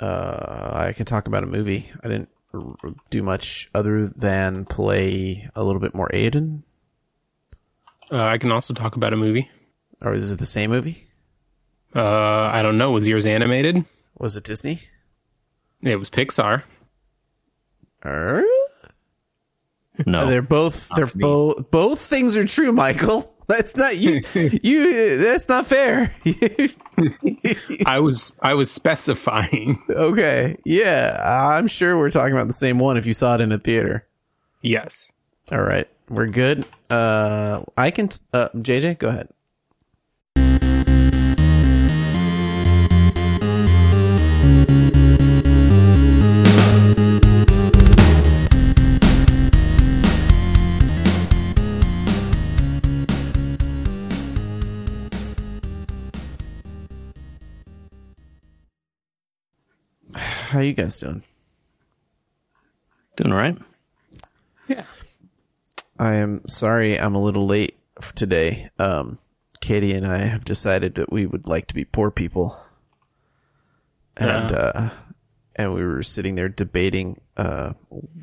Uh, I can talk about a movie. I didn't r- do much other than play a little bit more Aiden. Uh, I can also talk about a movie. Or is it the same movie? Uh, I don't know. Was yours animated? Was it Disney? It was Pixar. Er? No. They're both. They're both. Both things are true, Michael. That's not you. you. That's not fair. I was I was specifying. okay. Yeah, I'm sure we're talking about the same one. If you saw it in a theater. Yes. All right, we're good. Uh, I can. T- uh, JJ, go ahead. How you guys doing? Doing all right. Yeah. I am sorry I'm a little late f- today. Um, Katie and I have decided that we would like to be poor people. And uh and we were sitting there debating uh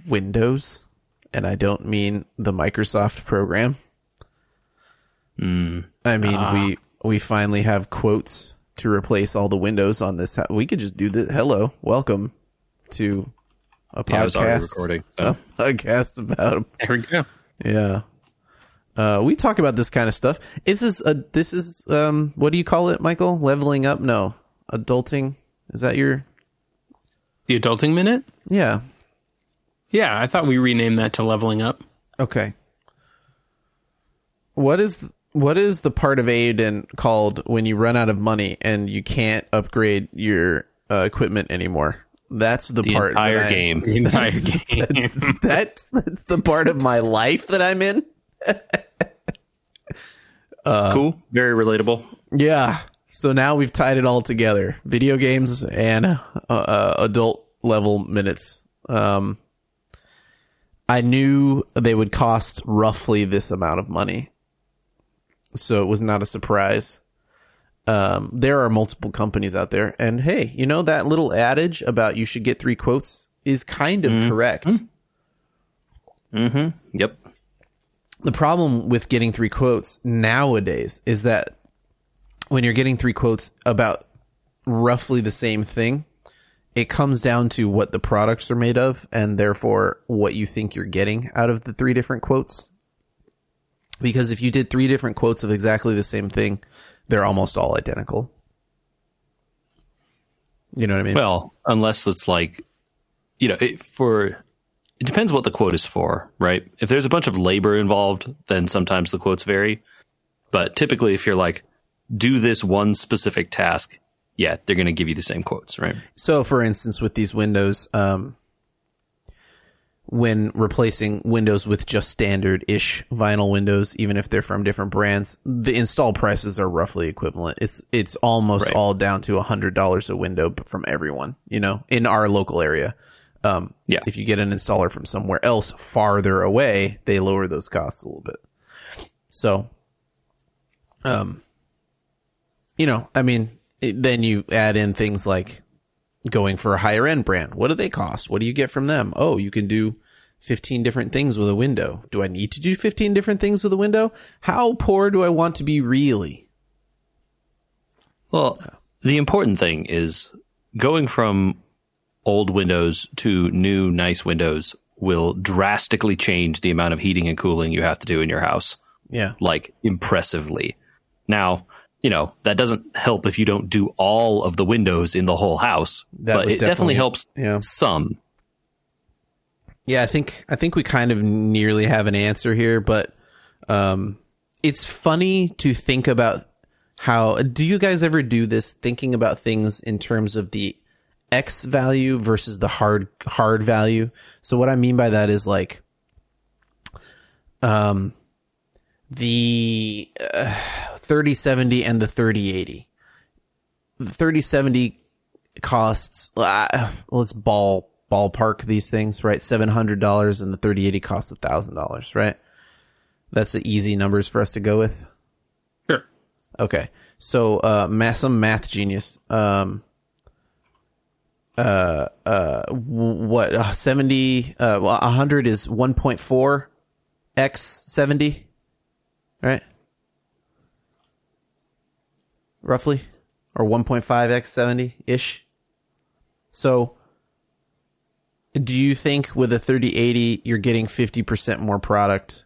Windows and I don't mean the Microsoft program. Mm. I mean we we finally have quotes to replace all the windows on this. We could just do the hello, welcome to a Yeah, I was already podcast. recording. A podcast about There we go. yeah. Uh, we talk about this kind of stuff. Is this a this is um what do you call it, Michael? Leveling up? No. Adulting? Is that your The adulting minute? Yeah. Yeah, I thought we renamed that to leveling up. Okay. What is what is the part of Aiden called when you run out of money and you can't upgrade your uh, equipment anymore? That's the, The part entire that I- game. The entire That's, game. that's, that's that's the part of my life that I'm in. cool. Very relatable. Yeah. So now we've tied it all together: video games and uh, uh, adult level minutes. Um, I knew they would cost roughly this amount of money, so it was not a surprise. Um, there are multiple companies out there, and hey, you know that little adage about you should get three quotes is kind of correct. Yep. the problem with getting three quotes nowadays is that when you're getting three quotes about roughly the same thing, it comes down to what the products are made of and therefore what you think you're getting out of the three different quotes. Because if you did three different quotes of exactly the same thing, they're almost all identical. You know what I mean? Well, unless it's like, you know, it, for it depends what the quote is for, right? If there's a bunch of labor involved, then sometimes the quotes vary. But typically, if you're like, do this one specific task, yeah, they're going to give you the same quotes, right? So, for instance, with these windows, um, when replacing windows with just standard-ish vinyl windows, even if they're from different brands, the install prices are roughly equivalent. It's it's almost Right. all down to a hundred dollars a window from everyone. You know, in our local area. Um, Yeah. If you get an installer from somewhere else farther away, they lower those costs a little bit. So, um, you know, I mean, it, then you add in things like going for a higher end brand. What do they cost? What do you get from them? Oh, you can do 15 different things with a window. Do I need to do 15 different things with a window? How poor do I want to be really? Well, the important thing is going from old windows to new nice windows will drastically change the amount of heating and cooling you have to do in your house, Yeah. like impressively. Now, you know, that doesn't help if you don't do all of the windows in the whole house, That but it definitely definitely- helps yeah. some. Yeah, I think I think we kind of nearly have an answer here, but um it's funny to think about how do you guys ever do this thinking about things in terms of the x value versus the hard hard value? So what I mean by that is like um the uh, 3070 and the 3080. The 3070 costs uh, let's ball ballpark these things right seven hundred dollars and the thirty eighty costs a thousand dollars right that's the easy numbers for us to go with Sure. okay so uh math, some math genius um uh, uh, what uh, seventy? Uh, well, hundred is one point four x seventy, right? Roughly, or one point five x seventy ish. So, do you think with a thirty eighty you're getting fifty percent more product?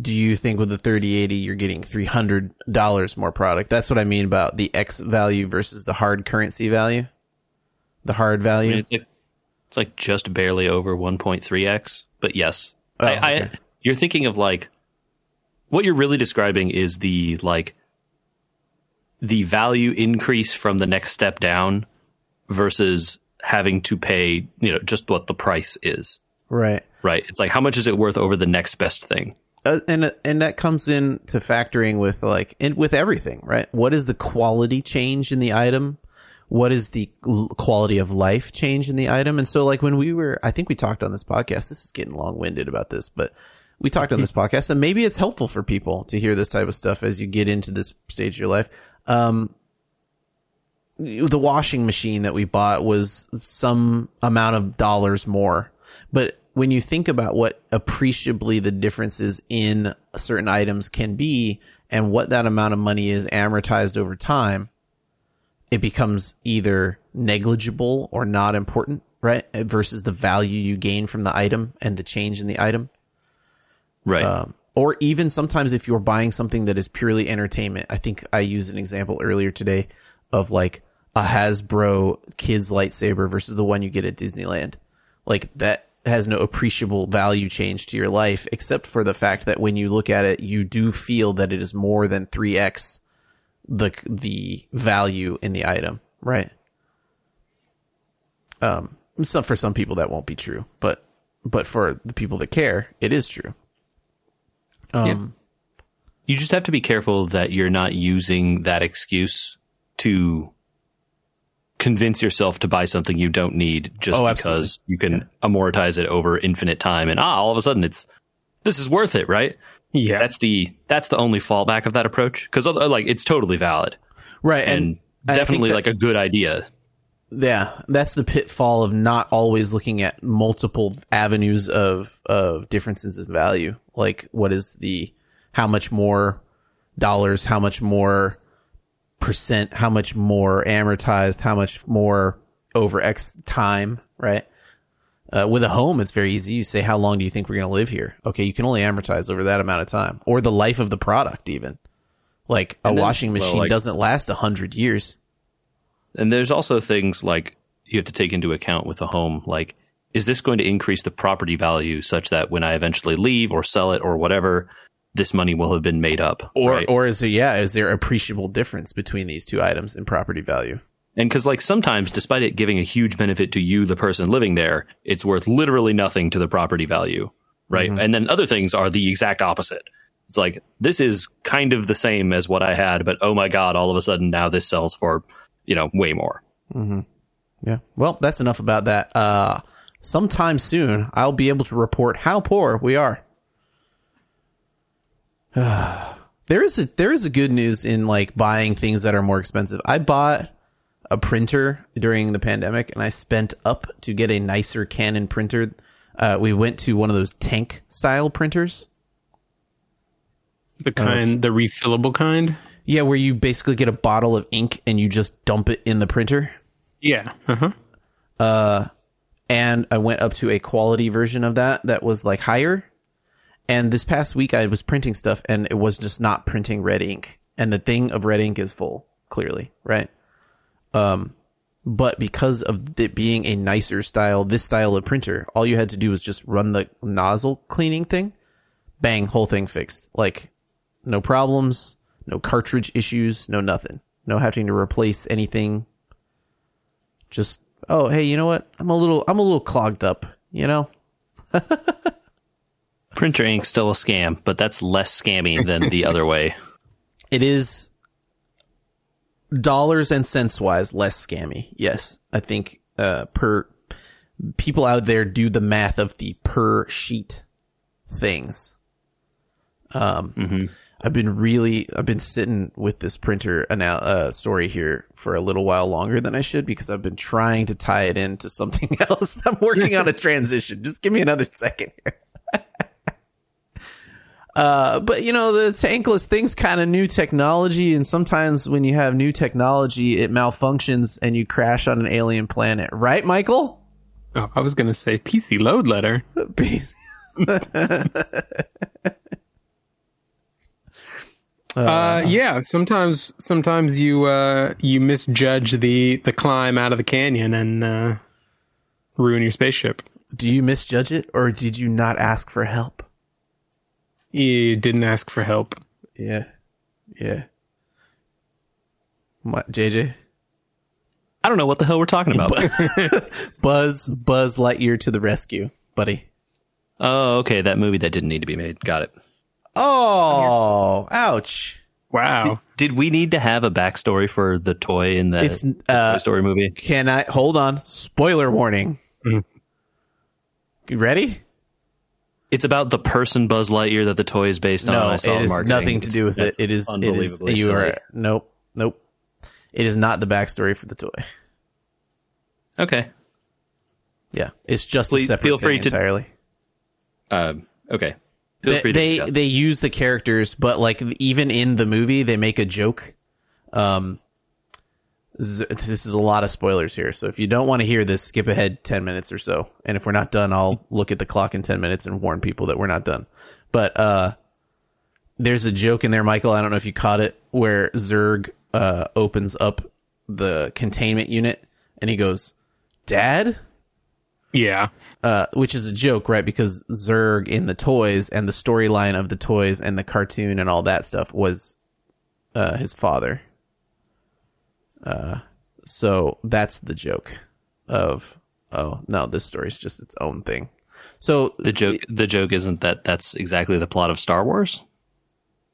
Do you think with the thirty eighty you're getting three hundred dollars more product? That's what I mean about the X value versus the hard currency value the hard I value. mean, it's, like, it's like just barely over 1.3x, but yes. Oh, I, I, you're thinking of like what you're really describing is the like the value increase from the next step down versus having to pay, you know, just what the price is. right. Right? It's like how much is it worth over the next best thing? Uh, and and that comes in to factoring with like in, with everything, right? What is the quality change in the item? What is the quality of life change in the item? And so, like when we were, I think we talked on this podcast. This is getting long winded about this, but we talked on this podcast, and maybe it's helpful for people to hear this type of stuff as you get into this stage of your life. Um, the washing machine that we bought was some amount of dollars more. But when you think about what appreciably the differences in certain items can be and what that amount of money is amortized over time, it becomes either negligible or not important, right? Versus the value you gain from the item and the change in the item. Right. Um, or even sometimes if you're buying something that is purely entertainment. I think I used an example earlier today of like a Hasbro kids lightsaber versus the one you get at Disneyland. Like that has no appreciable value change to your life except for the fact that when you look at it, you do feel that it is more than 3x the the value in the item, right? Um, some for some people that won't be true, but but for the people that care, it is true. Um, you just have to be careful that you're not using that excuse to convince yourself to buy something you don't need just Oh, because you can amortize it over infinite time. And ah all of a sudden it's this is worth it right? Yeah. that's the that's the only fallback of that approach? Because like it's totally valid. Right, and, and, definitely that- like a good idea yeah, that's the pitfall of not always looking at multiple avenues of of differences in value. Like, what is the how much more dollars, how much more percent, how much more amortized, how much more over X time, right? Uh, with a home, it's very easy. You say, how long do you think we're going to live here? Okay, you can only amortize over that amount of time, or the life of the product, even. Like a then- washing well, machine like- doesn't last a hundred years. And there's also things like you have to take into account with a home, like, is this going to increase the property value such that when I eventually leave or sell it or whatever, this money will have been made up? Or right? or is it yeah? Is there appreciable difference between these two items in property value? and because like sometimes, despite it giving a huge benefit to you, the person living there, it's worth literally nothing to the property value, right? Mm-hmm. And then other things are the exact opposite. It's like this is kind of the same as what I had, but oh my god, all of a sudden now this sells for you know way more. Yeah. Well, that's enough about that. Uh, sometime soon, I'll be able to report how poor we are. there is a there is a good news in like buying things that are more expensive. I bought a printer during the pandemic, and I spent up to get a nicer Canon printer. Uh, we went to one of those tank style printers. the kind, the refillable kind. Yeah, where you basically get a bottle of ink and you just dump it in the printer. Yeah. Uh huh. and I went up to a quality version of that that was like higher. And this past week I was printing stuff and it was just not printing red ink. And the thing of red ink is full, clearly, right? Um but because of it being a nicer style, this style of printer, all you had to do was just run the nozzle cleaning thing. Bang, whole thing fixed. Like no problems, no cartridge issues, no nothing. No having to replace anything. Just oh hey you know what? I'm a little i'm a little clogged up you know? Printer ink's still a scam, but that's less scammy than the other way. it is dollars and cents wise less scammy yes. I think uh per people out there do the math of the per sheet things. Um I've been really I've been sitting with this printer anal- uh, story here for a little while longer than I should because I've been trying to tie it into something else. I'm working on a transition. Just give me another second here. Uh, but you know, the tankless thing's kind of new technology, and sometimes when you have new technology, it malfunctions and you crash on an alien planet, right, Michael? Oh, I was gonna say PC load letter. Uh, yeah, sometimes sometimes you uh, you misjudge the the climb out of the canyon and uh, ruin your spaceship. Do you misjudge it, or did you not ask for help? You didn't ask for help. Yeah, yeah. What, JJ? I don't know what the hell we're talking about. Buzz, Buzz Lightyear to the rescue, buddy. oh, okay, that movie that didn't need to be made. Got it. Oh, ouch. Wow. Did we need to have a backstory for the toy in the It's uh, Toy Story movie? Can I hold on? Spoiler warning. Mhm. You ready? It's about the person Buzz Lightyear that the toy is based on. No, I it saw the has nothing to do with it. That's It is. It is. unbelievably You are nope, nope. It is not the backstory for the toy. Okay. Yeah, it's just Please a separate feel free thing to- entirely. Um, okay. Feel They free to they, they use the characters, but like even in the movie, they make a joke. Um, this is a lot of spoilers here, so if you don't want to hear this, skip ahead ten minutes or so. And if we're not done, I'll look at the clock in ten minutes and warn people that we're not done. But uh, there's a joke in there, Michael. I don't know if you caught it, where Zurg uh, opens up the containment unit and he goes, "Dad." Yeah. Uh, which is a joke, right? Because Zurg in the toys and the storyline of the toys and the cartoon and all that stuff was uh, his father. Uh, so that's the joke of oh no, this story's just its own thing. So the joke the joke isn't that that's exactly the plot of Star Wars.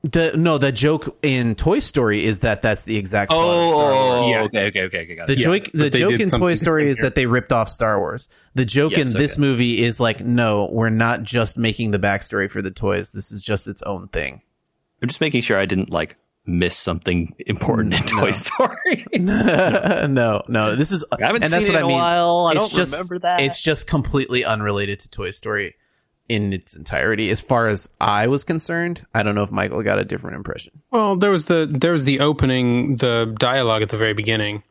The no, the joke in Toy Story is that that's the exact plot of Star oh, Wars. Yeah. okay, okay, okay, okay, got The it. joke, the joke in Toy Story is that they ripped off Star Wars. The joke Yes, in this okay. movie is like, no, we're not just making the backstory for the toys. This is just its own thing. I'm just making sure I didn't like miss something important in mm, Toy Story. no, no. This is, I haven't and that's seen what it I in a mean. while. I It's don't just, remember that. It's just completely unrelated to Toy Story in its entirety. As far as I was concerned, I don't know if Michael got a different impression. Well, there was the there was the opening, the dialogue at the very beginning.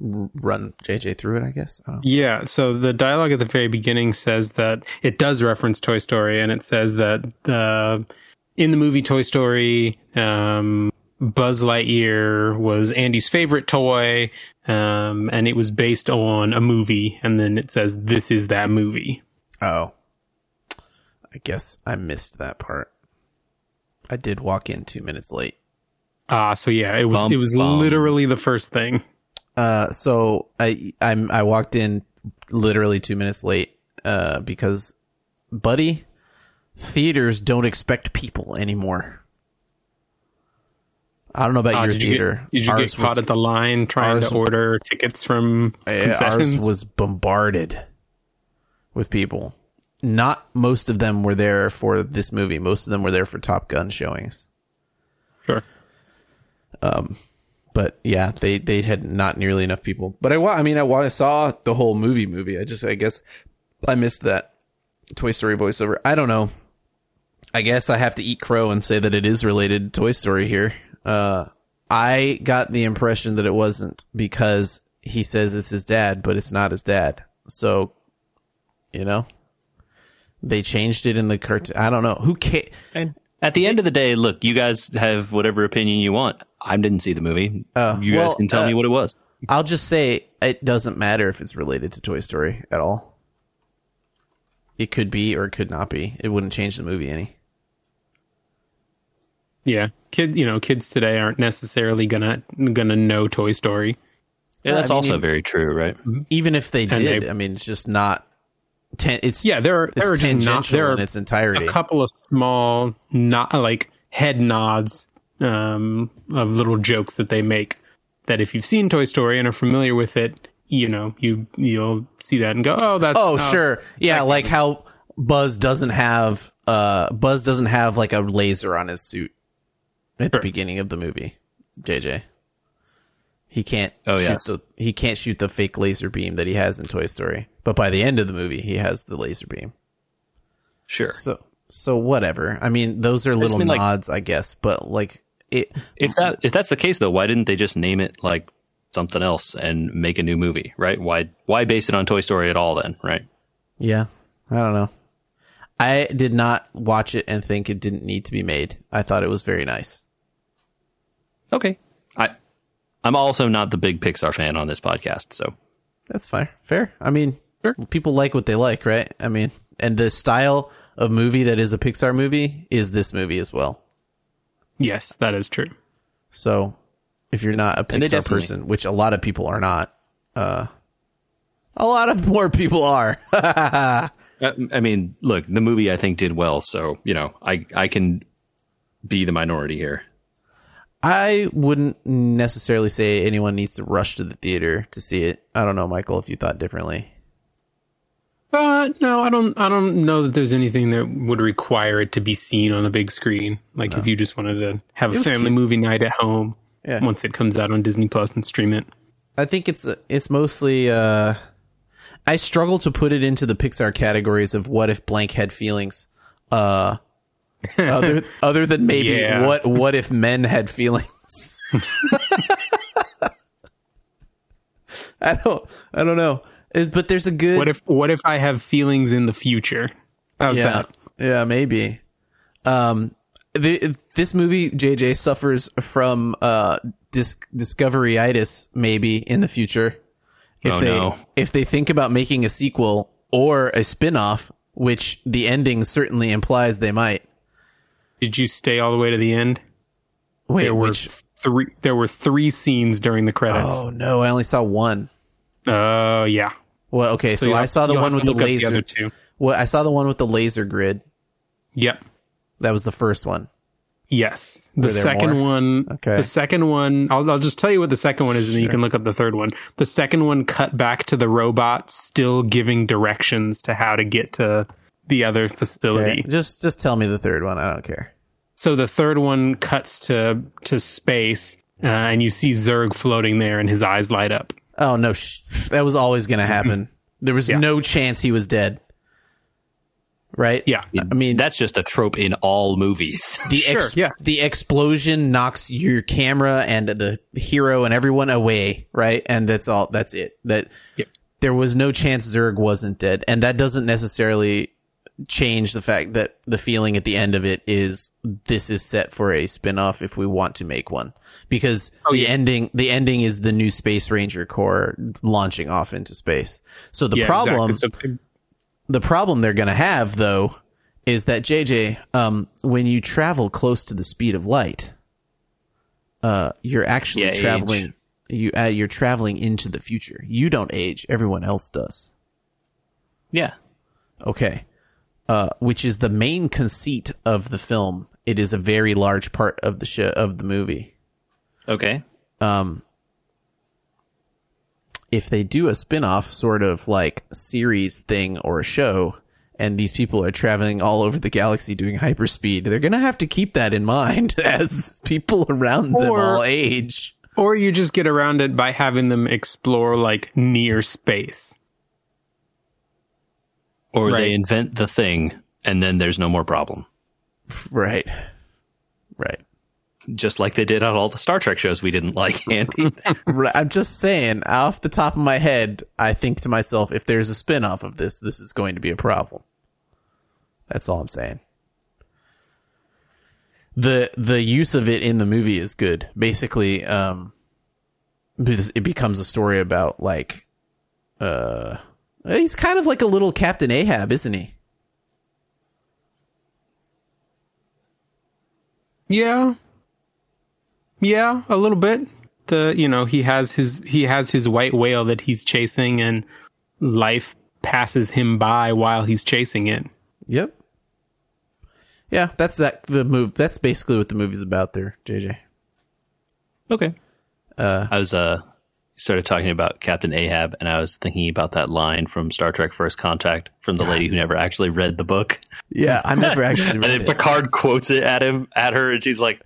Run JJ through it, I guess. I. Yeah, so the dialogue at the very beginning says that it does reference Toy Story, and it says that uh, in the movie Toy Story, um, Buzz Lightyear was Andy's favorite toy, um, and it was based on a movie, and then it says this is that movie. Oh, I guess I missed that part. I did walk in two minutes late. Ah, so yeah, it was Bum, it was bum. literally the first thing. Uh, so I I'm I walked in literally two minutes late. Uh, because, buddy, theaters don't expect people anymore. I don't know about Ah, your did you theater. get, did you Ours get caught was- at the line trying ours- to order tickets from Yeah, concessions? ours was bombarded with people. Not most of them were there for this movie. Most of them were there for Top Gun showings. sure. Um, but yeah, they they had not nearly enough people. But I I mean I, I saw the whole movie movie. I just I guess I missed that Toy Story voiceover. I don't know. I guess I have to eat crow and say that it is related to Toy Story here. Uh, I got the impression that it wasn't because he says it's his dad, but it's not his dad. So, you know, they changed it in the cartoon. I don't know who ca- And at the end of the day, look, you guys have whatever opinion you want. I didn't see the movie. Uh, you well, guys can tell uh, me what it was. I'll just say it doesn't matter if it's related to Toy Story at all. It could be or it could not be. It wouldn't change the movie any. Yeah, kid. You know, kids today aren't necessarily gonna gonna know Toy Story. Yeah, that's I mean, also you- very true, right? Even if they did, they- I mean, it's just not. Ten, it's Yeah, there are there are just not there are in its entirety. a couple of small not like head nods um, of little jokes that they make. That if you've seen Toy Story and are familiar with it, you know you you'll see that and go, oh, that's oh, uh, sure, yeah, like how Buzz doesn't have uh, Buzz doesn't have like a laser on his suit at the beginning of the movie. JJ, he can't. Oh, shoot yes. the, he can't shoot the fake laser beam that he has in Toy Story. But by the end of the movie, he has the laser beam. Sure. So so whatever. I mean, those are little mean, like- nods, I guess. But like it, If that if that's the case though, why didn't they just name it like something else and make a new movie, right? Why why base it on Toy Story at all then, right? Yeah, I don't know. I did not watch it and think it didn't need to be made. I thought it was very nice. Okay. I I'm also not the big Pixar fan on this podcast, so That's fine. Fair. I mean, Sure. people like what they like, right? I mean, and the style of movie that is a Pixar movie is this movie as well. Yes, that is true. So, if you're not a Pixar person, which a lot of people are not, uh, a lot of more people are. I, I mean, look, the movie I think did well, so you know, I I can be the minority here. I wouldn't necessarily say anyone needs to rush to the theater to see it. I don't know, Michael, if you thought differently. Uh, no, I don't. I don't know that there's anything that would require it to be seen on a big screen. Like if you just wanted to have a family cute. movie night at home Yeah. once it comes out on Disney Plus and stream it. I think it's it's mostly uh I struggle to put it into the Pixar categories of what if blank had feelings. Uh other other than maybe Yeah. what what if men had feelings. I don't I don't know. Is- But there's a good What if What if I have feelings in the future? How's yeah, that? yeah, maybe. Um, the, this movie JJ suffers from uh dis- discoveryitis maybe in the future. If Oh, they no. if they think about making a sequel or a spin-off, which the ending certainly implies they might. Did you stay all the way to the end? Wait, There were which three. There were three scenes during the credits. Oh no, I only saw one. Oh, yeah. Well, okay, so, you'll I saw the one with the laser. other two. well, I saw the one with the laser grid. Yep. That was the first one. Yes. The second more? one. Okay. The second one. I'll, I'll just tell you what the second one is, and then you can look up the third one. The second one cut back to the robot still giving directions to how to get to the other facility. Just just tell me the third one. I don't care. So the third one cuts to to space, uh, and you see Zurg floating there, and his eyes light up. Oh no, sh- that was always going to happen. There was Yeah. no chance he was dead. Right? Yeah. I mean, That's just a trope in all movies. the Sure, yeah. the explosion knocks your camera and the hero and everyone away, right? And that's all. That's it. That Yep. there was no chance Zurg wasn't dead, and that doesn't necessarily change the fact that the feeling at the end of it is this is set for a spin-off if we want to make one because the yeah. ending the ending is the new space ranger corps launching off into space so the Yeah, problem exactly. So- the problem they're going to have though is that JJ um when you travel close to the speed of light uh you're actually Yeah, age. traveling you uh, you're traveling into the future you don't age everyone else does yeah. Okay. Uh, which is the main conceit of the film. It is a very large part of the show of the movie. Okay. If they do a spin-off sort of like series thing or a show and these people are traveling all over the galaxy doing hyperspeed, they're going to have to keep that in mind as people around them all age. or you just get around it by having them explore like near space. Or Right. they invent the thing and then there's no more problem. Right. Right. Just like they did on all the Star Trek shows we didn't like, Andy. I'm just saying, off the top of my head, I think to myself, if there's a spin off of this, this is going to be a problem. That's all I'm saying. The the use of it in the movie is good. Basically, um it becomes a story about like uh he's kind of like a little Captain Ahab, isn't he? Yeah. Yeah, a little bit. The you know, he has his he has his white whale that he's chasing and life passes him by while he's chasing it. Yep. Yeah, that's that the move that's basically what the movie's about there, JJ. okay. Uh, I was uh started talking about Captain Ahab, and I was thinking about that line from Star Trek: First Contact from the lady who never actually read the book, Yeah, I never actually and read then it. Picard quotes it at him at her, and she's like,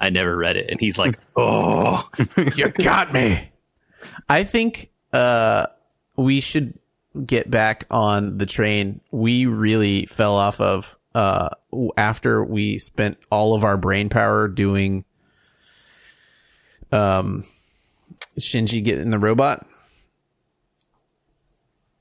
"I never read it," and he's like, "Oh, you got me. I think uh, we should get back on the train we really fell off of uh, after we spent all of our brain power doing um, Shinji getting the robot.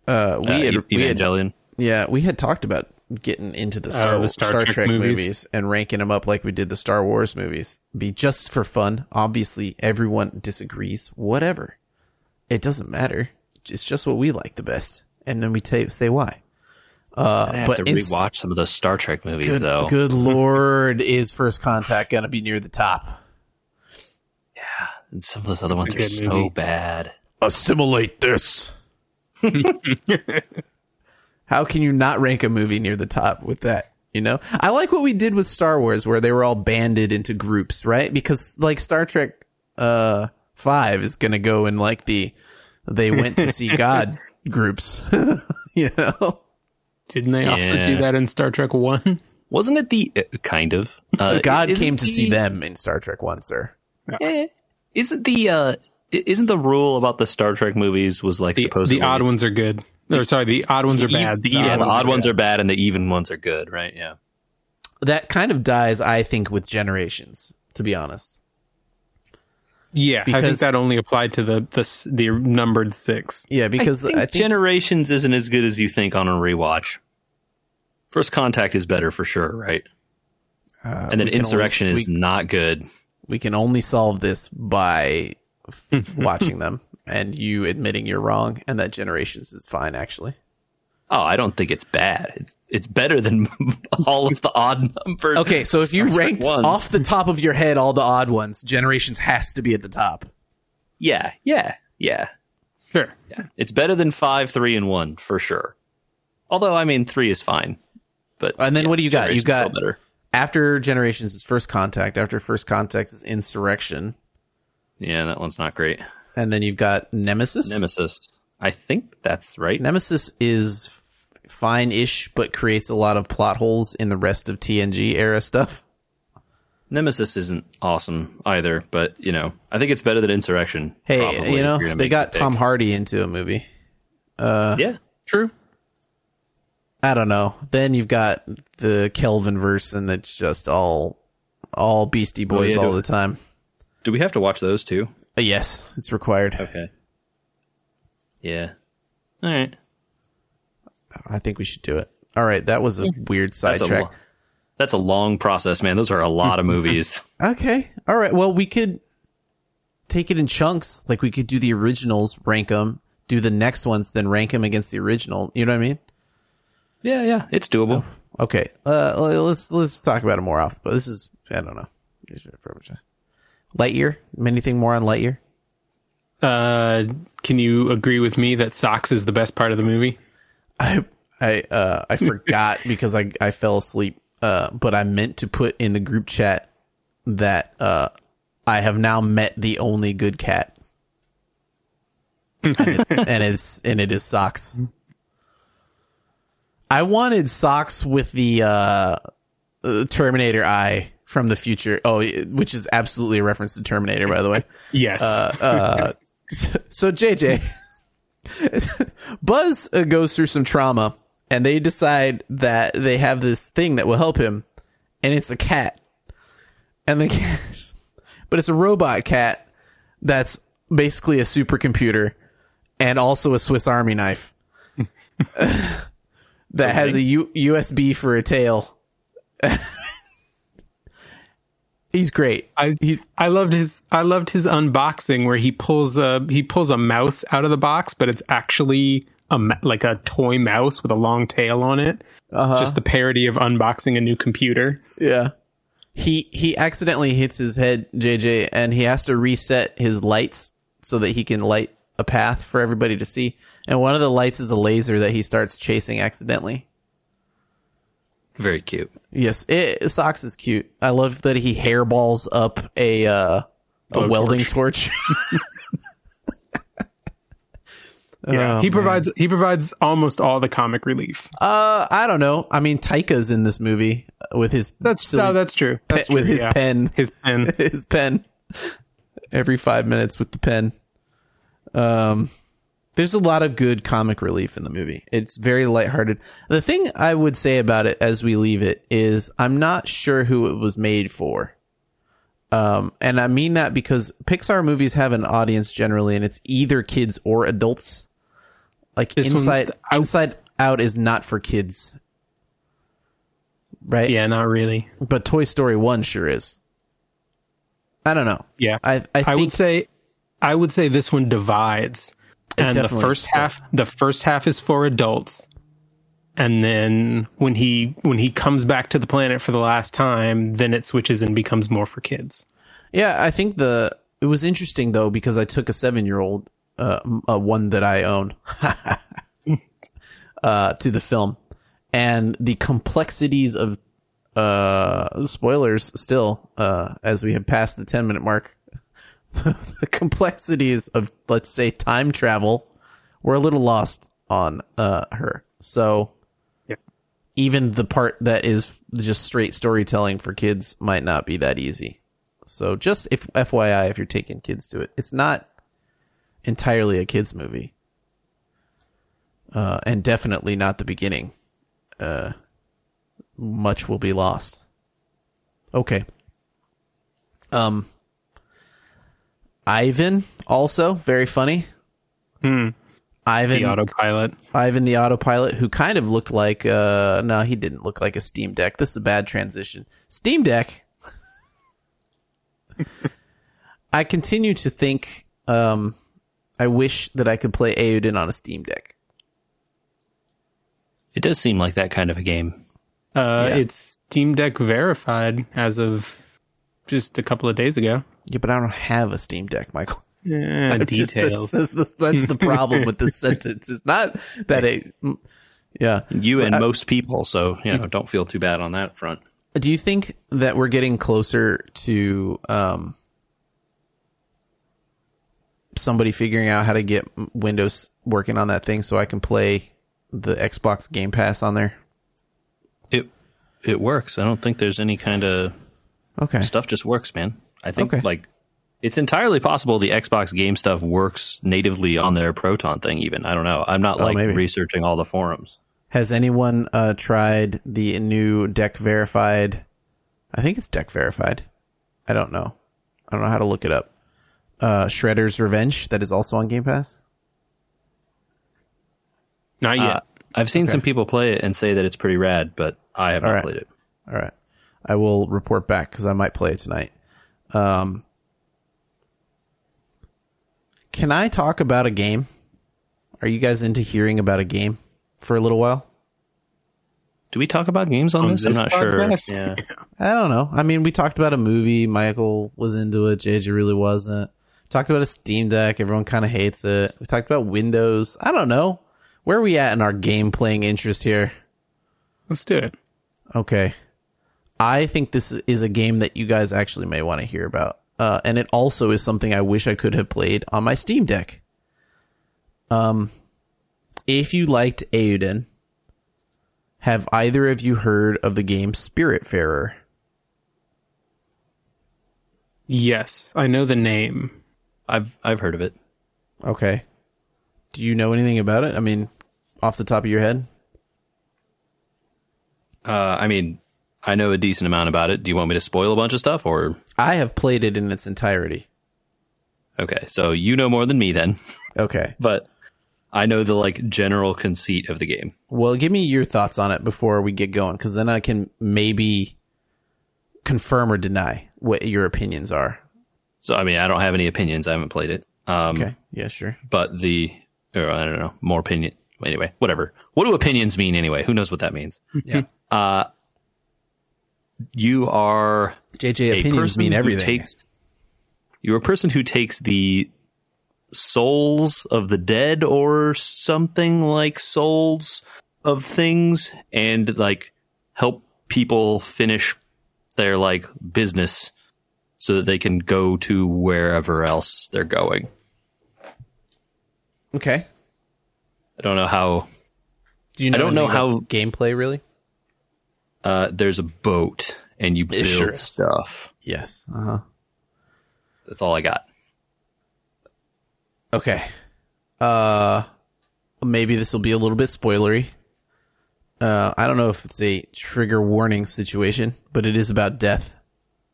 Uh, we uh, had, we had Evangelion." yeah, we had talked about getting into the Star, Oh, the Star, Star Trek, Trek movies. movies. and ranking them up like we did the Star Wars movies. Be just for fun. Obviously, everyone disagrees. Whatever. It doesn't matter. It's just what we like the best, and then we ta say why. Uh, I have but to ins- rewatch some of those Star Trek movies, Good, though. good lord, is First Contact gonna be near the top? And some of those other ones are good so movie. bad. Assimilate this. How can you not rank a movie near the top with that? You know, I like what we did with Star Wars, where they were all banded into groups, right? Because like Star Trek uh, Five is gonna go in like the they went to see God groups. you know, Didn't they also do that in Star Trek One? Wasn't it the uh, kind of uh, God came to see them in Star Trek One, sir. Eh, isn't the uh, isn't the rule about the Star Trek movies was like The, supposedly the odd ones are good. Or sorry, the odd ones are E- bad. The yeah, even the odd ones are are bad and the even ones are good, right? Yeah. That kind of dies, I think, with Generations. To be honest, Yeah, I Because- think that only applied to the the the numbered six. yeah, because I think, I think Generations isn't as good as you think on a rewatch. First Contact is better for sure, right? and then Uh, we Insurrection is not good. We can only solve this by f- watching them and you admitting you're wrong and that generations is fine actually Oh, I don't think it's bad. It's it's better than all of the odd numbers. okay so if you Star ranked one. off the top of your head all the odd ones generations has to be at the top yeah, yeah, yeah, Sure. yeah. It's better than five, three, and one for sure. Although I mean, three is fine. But And then yeah, what do you got? You Generations is still got- better. After generations is first contact after first contact is insurrection Yeah, that one's not great. and then you've got nemesis Nemesis. I think that's right. nemesis is f- fine-ish but creates a lot of plot holes in the rest of tng era stuff Nemesis isn't awesome either, but you know, I think it's better than Insurrection. hey you know they got tom hardy into a movie Uh, Yeah, True. I don't know. Then you've got the Kelvin verse, and it's just all all Beastie Boys yeah, all do- the time. do we have to watch those too? Uh, yes, it's required. Okay. Yeah. All right. I think we should do it. All right, that was a weird That's sidetrack. lo- that's a long process, man. Those are a lot of movies. Okay, all right. Well, we could take it in chunks. Like we could do the originals, rank them, do the next ones, then rank them against the original. You know what I mean? Yeah, yeah, it's doable. Okay. Uh, let's let's talk about it more often. But this is I don't know. Lightyear. Anything more on Lightyear? Uh, can you agree with me that socks is the best part of the movie? I I uh I forgot because I I fell asleep. Uh, but I meant to put in the group chat that uh I have now met the only good cat, and, it's, and it's and it is socks. I wanted socks with the uh, uh, Terminator eye from the future. Oh, which is absolutely a reference to Terminator, by the way. Yes. Uh, so JJ, Buzz uh, goes through some trauma, and they decide that they have this thing that will help him, and it's a cat, and the cat, but it's a robot cat that's basically a supercomputer, and also a Swiss Army knife that has a U- USB for a tail. He's great. I He's I loved his I loved his unboxing where he pulls a he pulls a mouse out of the box, but it's actually a like a toy mouse with a long tail on it. Uh-huh. Just the parody of unboxing a new computer. Yeah. He he accidentally hits his head, JJ, and he has to reset his lights so that he can light a path for everybody to see. And one of the lights is a laser that he starts chasing accidentally. Very cute. Yes, it, Socks is cute. I love that he hairballs up a uh, a Blow welding torch. Yeah, Oh, he man. provides he provides almost all the comic relief. Uh, I don't know. I mean, Taika's in this movie with his That's silly no, that's true. That's pe- with his yeah. pen, His pen. his pen every five minutes with the pen. Um, there's a lot of good comic relief in the movie. It's very lighthearted. The thing I would say about it as we leave it is I'm not sure who it was made for. Um, and I mean that because Pixar movies have an audience generally, and it's either kids or adults. Like This one- Inside I- Inside Out is not for kids, right? Yeah, not really. But Toy Story One sure is. I don't know. Yeah, I I, I would say I would say this one divides. And the first half the first half is for adults. And then when he when he comes back to the planet for the last time, then it switches and becomes more for kids. Yeah, I think the it was interesting though because I took a seven year old, uh, uh, one that I own, uh, to the film, and the complexities of uh spoilers still uh as we have passed the 10 minute mark the complexities of let's say time travel were a little lost on uh her so Yeah. even the part that is just straight storytelling for kids might not be that easy so just if FYI, if you're taking kids to it, it's not entirely a kids movie, uh, and definitely not the beginning. Uh, much will be lost. Okay. Um. Ivan also very funny. Hmm. Ivan The autopilot. Ivan the autopilot, who kind of looked like uh no, he didn't look like a Steam Deck. This is a bad transition. Steam Deck. I continue to think um I wish that I could play Auden on a Steam Deck. It does seem like that kind of a game. Uh, Yeah. It's Steam Deck verified as of just a couple of days ago. Yeah, but I don't have a Steam Deck, Michael. Yeah, Just- details. that's, that's, that's the problem with this sentence. It's not that it yeah. You and most people, so you know, don't feel too bad on that front. Do you think that we're getting closer to um, somebody figuring out how to get Windows working on that thing so I can play the Xbox Game Pass on there? It it works. I don't think there's any kind of Okay. stuff just works, man. I think Okay. like it's entirely possible the Xbox game stuff works natively on their Proton thing. Even I don't know. I'm not like Oh, maybe. researching all the forums. Has anyone uh, tried the new Deck Verified? I think it's Deck Verified. I don't know. I don't know how to look it up. Uh, Shredder's Revenge that is also on Game Pass. Not yet. Uh, I've seen some people play it and say that it's pretty rad, but I have not right. played it. All right. I will report back because I might play it tonight. Um, can I talk about a game? Are you guys into hearing about a game for a little while? Do we talk about games on, On this? this I'm not podcast? sure. Yeah. I don't know. I mean, we talked about a movie. Michael was into it. JJ really wasn't. Talked about a Steam Deck. Everyone kind of hates it. We talked about Windows. I don't know. Where are we at in our game playing interest here? Let's do it. Okay. I think this is a game that you guys actually may want to hear about. Uh, and it also is something I wish I could have played on my Steam Deck. Um, if you liked Auden, have either of you heard of the game Spiritfarer? Yes, I know the name. I've I've heard of it. Okay. Do you know anything about it? I mean, off the top of your head? Uh, I mean, I know a decent amount about it. Do you want me to spoil a bunch of stuff, or I have played it in its entirety. okay? So you know more than me then, Okay. but I know the like general conceit of the game. Well, give me your thoughts on it before we get going, because then I can maybe confirm or deny what your opinions are. So I mean, I don't have any opinions. I haven't played it. Um, Okay. Yeah, sure. but the or I don't know more opinion. Anyway, whatever. What do opinions mean anyway? Who knows what that means? Yeah. Uh, you are JJ a opinions person mean everything. takes- you're a person who takes the souls of the dead or something like souls of things and like help people finish their like business so that they can go to wherever else they're going. okay. I don't know how. Do you know I don't know how- gameplay really? Uh, there's a boat and you build sure stuff. Yes. Uh huh. That's all I got. Okay. Uh maybe this will be a little bit spoilery. Uh I don't know if it's a trigger warning situation, but it is about death.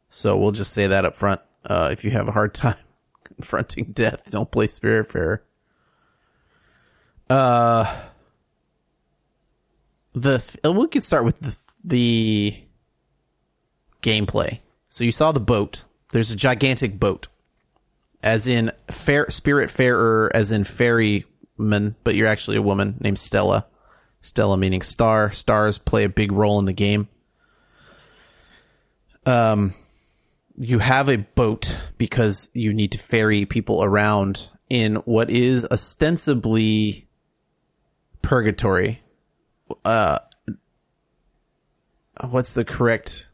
So we'll just say that up front. Uh if you have a hard time confronting death, don't play Spiritfarer. Uh the th- uh, we could start with the the gameplay. So you saw the boat. There's a gigantic boat. As in fair Spiritfarer as in ferryman but you're actually a woman named stella. Stella meaning star. Stars play a big role in the game. Um you have a boat because you need to ferry people around in what is ostensibly purgatory. Uh what's the correct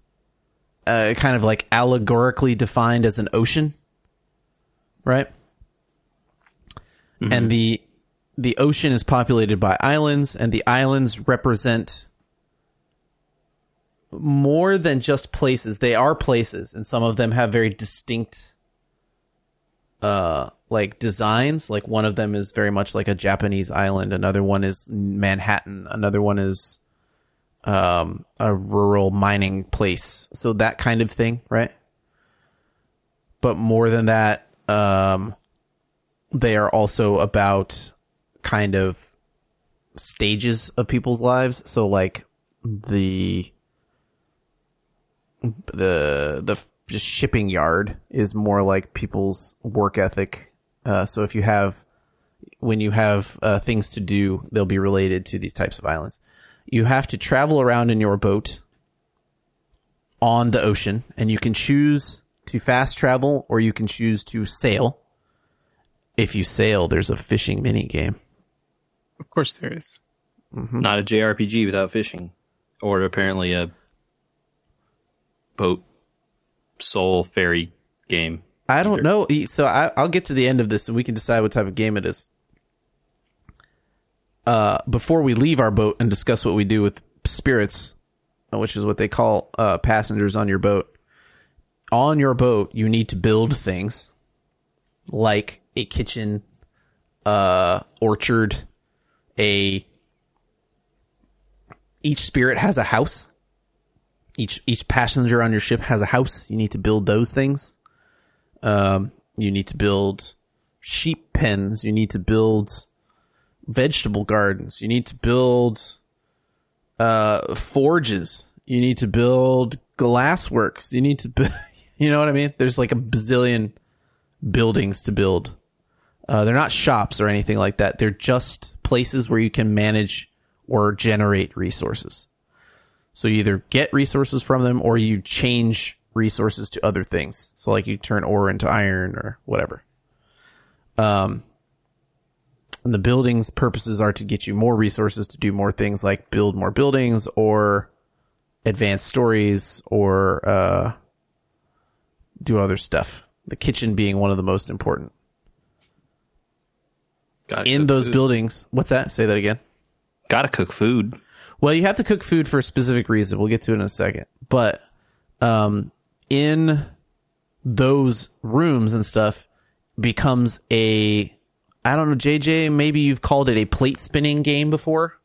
uh, kind of like allegorically defined as an ocean right? And the the ocean is populated by islands, and the islands represent more than just places. They are places, and some of them have very distinct uh like designs. Like one of them is very much like a Japanese island, another one is Manhattan, another one is um a rural mining place. So that kind of thing, right? But more than that, um they are also about kind of stages of people's lives so like the the the just shipping yard is more like people's work ethic uh, so if you have when you have uh, things to do they'll be related to these types of islands you have to travel around in your boat on the ocean and you can choose to fast travel or you can choose to sail if you sail, there's a fishing mini game. Of course, there is. Mm-hmm. Not a JRPG without fishing, or apparently a boat soul ferry game. I don't know. E- So I, I'll get to the end of this and we can decide what type of game it is. Uh, before we leave our boat and discuss what we do with spirits, uh, which is what they call uh, passengers on your boat. On your boat, you need to build things like a kitchen, uh, orchard, a. Each spirit has a house. Each each passenger on your ship has a house. You need to build those things. Um, you need to build sheep pens. You need to build vegetable gardens. You need to build uh, forges. You need to build glassworks. You need to, you know what I mean? There's like a bazillion buildings to build. Uh, they're not shops or anything like that. They're just places where you can manage or generate resources. So you either get resources from them or you change resources to other things. So like you turn ore into iron or whatever. Um, and the building's purposes are to get you more resources to do more things like build more buildings or advance stories or uh, do other stuff. The kitchen being one of the most important. Gotta In those food. buildings, what's that? Say that again. gotta cook food. Well, you have to cook food for a specific reason. We'll get to it in a second. But um, in those rooms and stuff becomes a I don't know, JJ, maybe you've called it a plate spinning game before?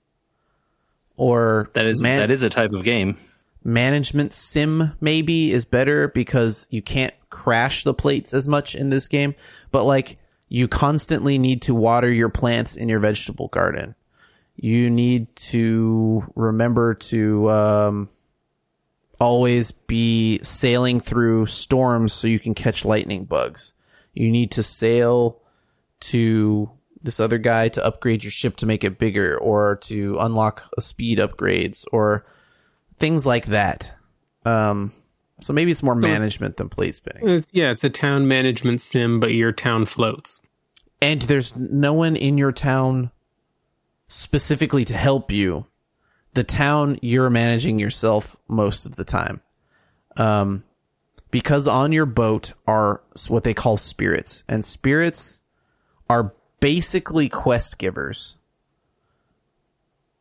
Or That is man- that is a type of game. management sim maybe is better because you can't crash the plates as much in this game but like you constantly need to water your plants in your vegetable garden you need to remember to um, always be sailing through storms so you can catch lightning bugs you need to sail to this other guy to upgrade your ship to make it bigger or to unlock a speed upgrades or things like that. Um, so maybe it's more management than plate spinning. It's, yeah, it's a town management sim, but your town floats. And there's no one in your town specifically to help you. The town you're managing yourself most of the time. Um, because on your boat are what they call spirits, and spirits are basically quest givers.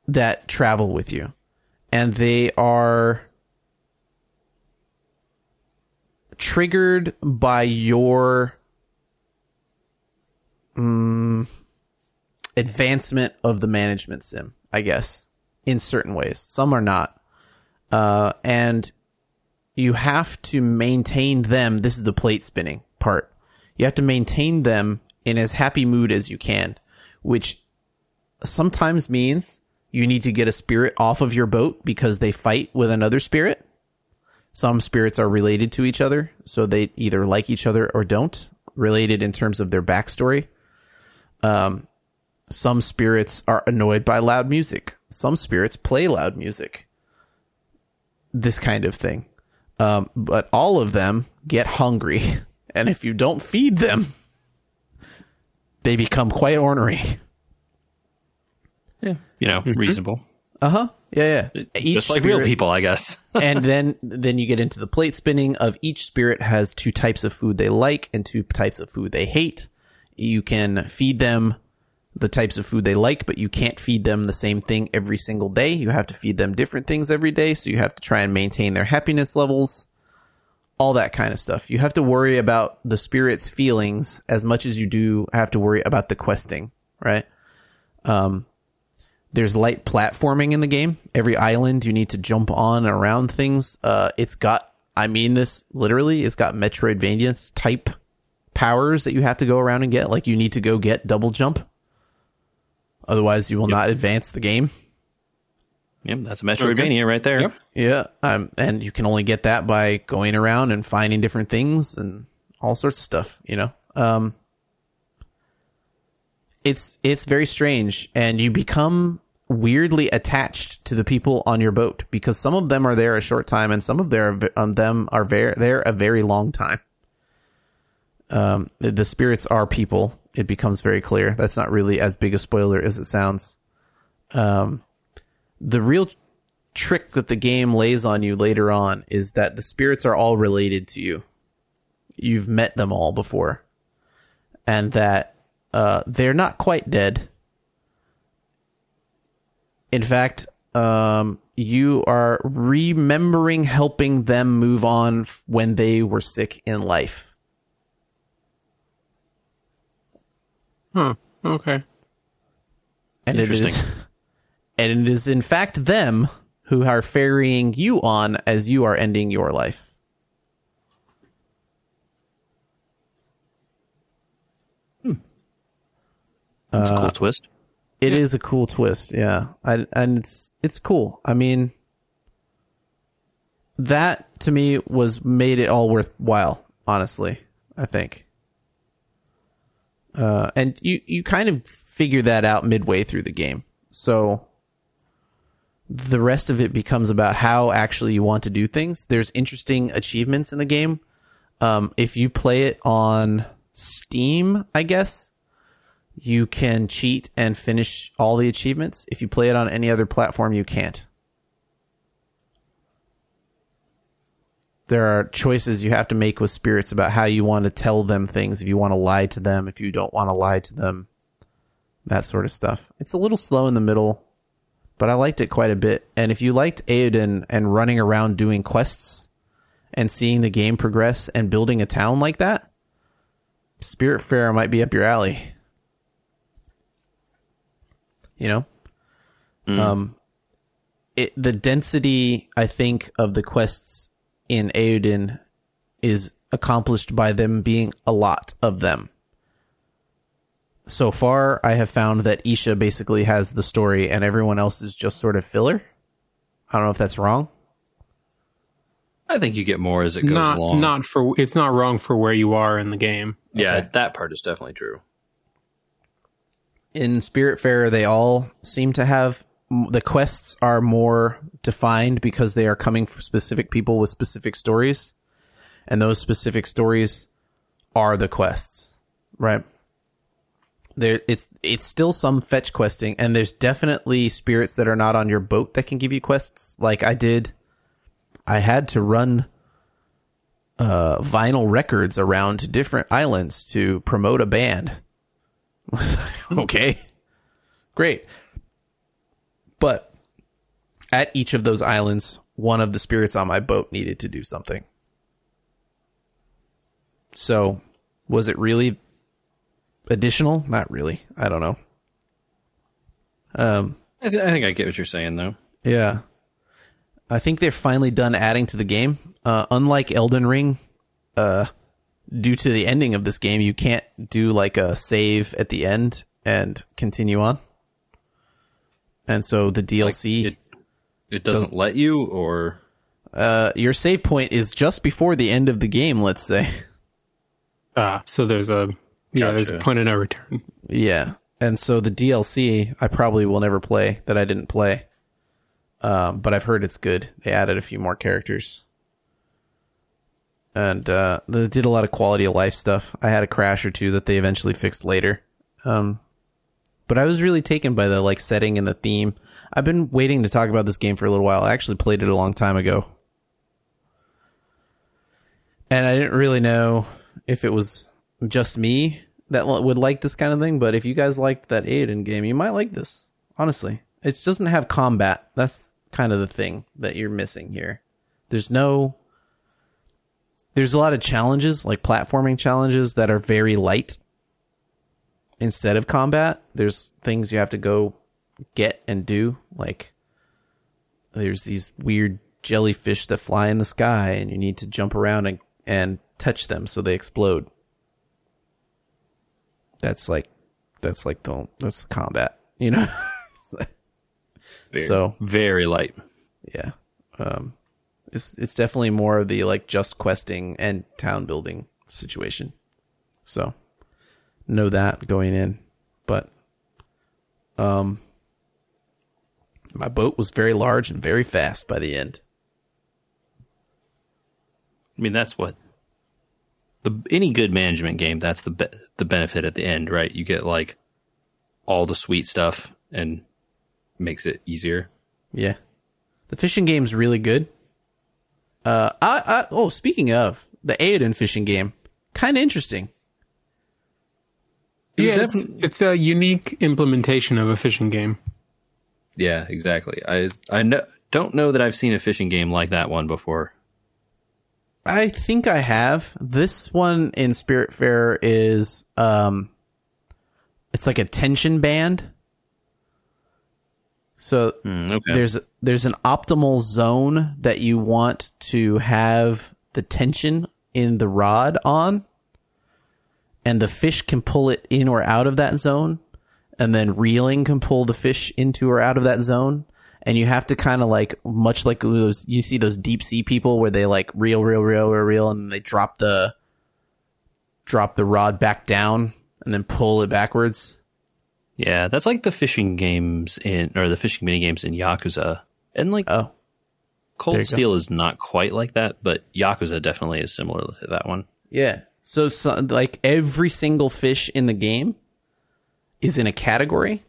that travel with you, and they are triggered by your mm, advancement of the management sim, I guess, in certain ways. Some are not. Uh, and you have to maintain them. This is the plate spinning part. You have to maintain them in as happy mood as you can, which sometimes means you need to get a spirit off of your boat because they fight with another spirit. Some spirits are related to each other, so they either like each other or don't, related in terms of their backstory. Um, some spirits are annoyed by loud music. Some spirits play loud music. This kind of thing. Um, but all of them get hungry. And if you don't feed them, they become quite ornery. Yeah, you know, reasonable. Uh huh. Yeah, yeah. Each Just like real people, I guess. and then then you get into the plate spinning of each spirit has two types of food they like and two types of food they hate. You can feed them the types of food they like, but you can't feed them the same thing every single day. You have to feed them different things every day, so you have to try and maintain their happiness levels. All that kind of stuff. You have to worry about the spirit's feelings as much as you do have to worry about the questing, right? Um, there's light platforming in the game. Every island you need to jump on and around things. Uh, it's got, I mean this literally, it's got Metroidvania type powers that you have to go around and get. Like you need to go get double jump. Otherwise, you will not advance the game. Yep, that's a Metroidvania right there. Yep. Yeah, um, and you can only get that by going around and finding different things and all sorts of stuff. You know, um, it's it's very strange, and you become weirdly attached to the people on your boat because some of them are there a short time, and some of their um, them are very there a very long time. Um, the, the spirits are people. It becomes very clear. That's not really as big a spoiler as it sounds. Um, the real trick that the game lays on you later on is that the spirits are all related to you. You've met them all before. And that uh, they're not quite dead. In fact, um, you are remembering helping them move on f- when they were sick in life. Huh. Okay. And it is Interesting. and it is in fact them who are ferrying you on as you are ending your life. It's a Uh, cool twist. It is a cool twist, yeah. I, and it's it's cool. I mean, that to me was made it all worthwhile. Honestly, I think. Uh, and you you kind of figure that out midway through the game, so the rest of it becomes about how actually you want to do things. There's interesting achievements in the game. Um, if you play it on Steam, I guess you can cheat and finish all the achievements. If you play it on any other platform, you can't. There are choices you have to make with spirits about how you want to tell them things, if you want to lie to them, if you don't want to lie to them, that sort of stuff. It's a little slow in the middle, but I liked it quite a bit. And if you liked Eiyuden and running around doing quests and seeing the game progress and building a town like that, Spiritfarer might be up your alley. You know? Um it the density i think of the quests in Eiyuden is accomplished by them being a lot of them so far i have found that isha basically has the story and everyone else is just sort of filler i don't know if that's wrong I think you get more as it goes Not along. not for it's not wrong for where you are in the game. yeah, okay. that part is definitely true. in Spiritfarer, they all seem to have the quests are more defined because they are coming from specific people with specific stories, and those specific stories are the quests, right? There, it's it's still some fetch questing, and there's definitely spirits that are not on your boat that can give you quests. Like I did, I had to run uh, vinyl records around to different islands to promote a band okay. Great. But at each of those islands, one of the spirits on my boat needed to do something. So, was it really additional? Not really. I don't know. Um, I, th- I think I get what you're saying, though. yeah. I think they're finally done adding to the game. Uh, unlike Elden Ring, uh, due to the ending of this game, you can't do like a save at the end and continue on. And so the DLC, it it doesn't let you, or uh, your save point is just before the end of the game, let's say. Ah, so there's a yeah, there's a Gotcha. point of no return. Yeah. And so the DLC, I probably will never play that I didn't play. Um, but I've heard it's good. They added a few more characters. And uh, they did a lot of quality of life stuff. I had a crash or two that they eventually fixed later. Um, but I was really taken by the like setting and the theme. I've been waiting to talk about this game for a little while. I actually played it a long time ago. And I didn't really know if it was just me that would like this kind of thing, but if you guys liked that Eiyuden game, you might like this. Honestly, it doesn't have combat. That's kind of the thing that you're missing here. There's no. There's a lot of challenges, like platforming challenges, that are very light. Instead of combat, there's things you have to go get and do. Like, there's these weird jellyfish that fly in the sky, and you need to jump around and, and touch them so they explode that's like that's like the that's combat you know? Very, So- very light. yeah um it's it's definitely more of the like just questing and town building situation. So know that going in but um my boat was very large and very fast by the end. I mean, that's what the any good management game. That's the be- the benefit at the end, right? You get like all the sweet stuff and makes it easier. Yeah. The fishing game's really good. Uh, I, I, oh, speaking of the Eiyuden fishing game, kind of interesting. It was Yeah, it's, it's a unique implementation of a fishing game. Yeah, exactly. I I know, don't know that I've seen a fishing game like that one before. I think I have. This one in Spiritfarer is, um, it's like a tension band. So Hmm, okay. there's there's an optimal zone that you want to have the tension in the rod on and the fish can pull it in or out of that zone and then reeling can pull the fish into or out of that zone and you have to kind of like much like those you see those deep sea people where they like reel reel reel reel reel and they drop the drop the rod back down and then pull it backwards yeah, that's like the fishing games in or the fishing mini games in Yakuza. And like oh Cold you go. Steel is not quite like that, but Yakuza definitely is similar to that one. Yeah. So, so like every single fish in the game is in a category,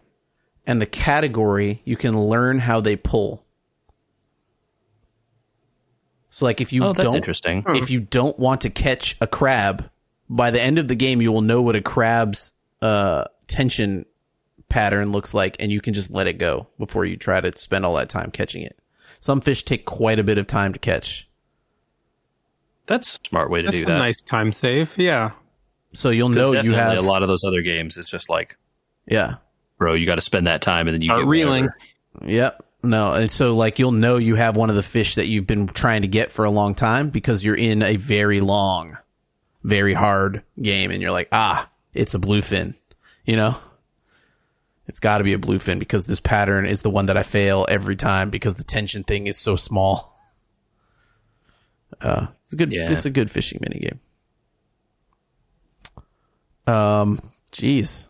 and the category you can learn how they pull. So like if you Oh, don't interesting. if you don't want to catch a crab, by the end of the game you will know what a crab's uh tension pattern looks like and you can just let it go before you try to spend all that time catching it. Some fish take quite a bit of time to catch. That's a smart way to That's do a that. nice time save. Yeah. So you'll know you definitely have a lot of those other games. It's just like, yeah. Bro, you got to spend that time, and then you Are get reeling. whatever. Yep. No, and so like you'll know you have one of the fish that you've been trying to get for a long time because you're in a very long, very hard game, and you're like, ah, it's a bluefin. You know, it's got to be a bluefin because this pattern is the one that I fail every time because the tension thing is so small. Uh, it's a good. Yeah. It's a good fishing mini game. Um, jeez.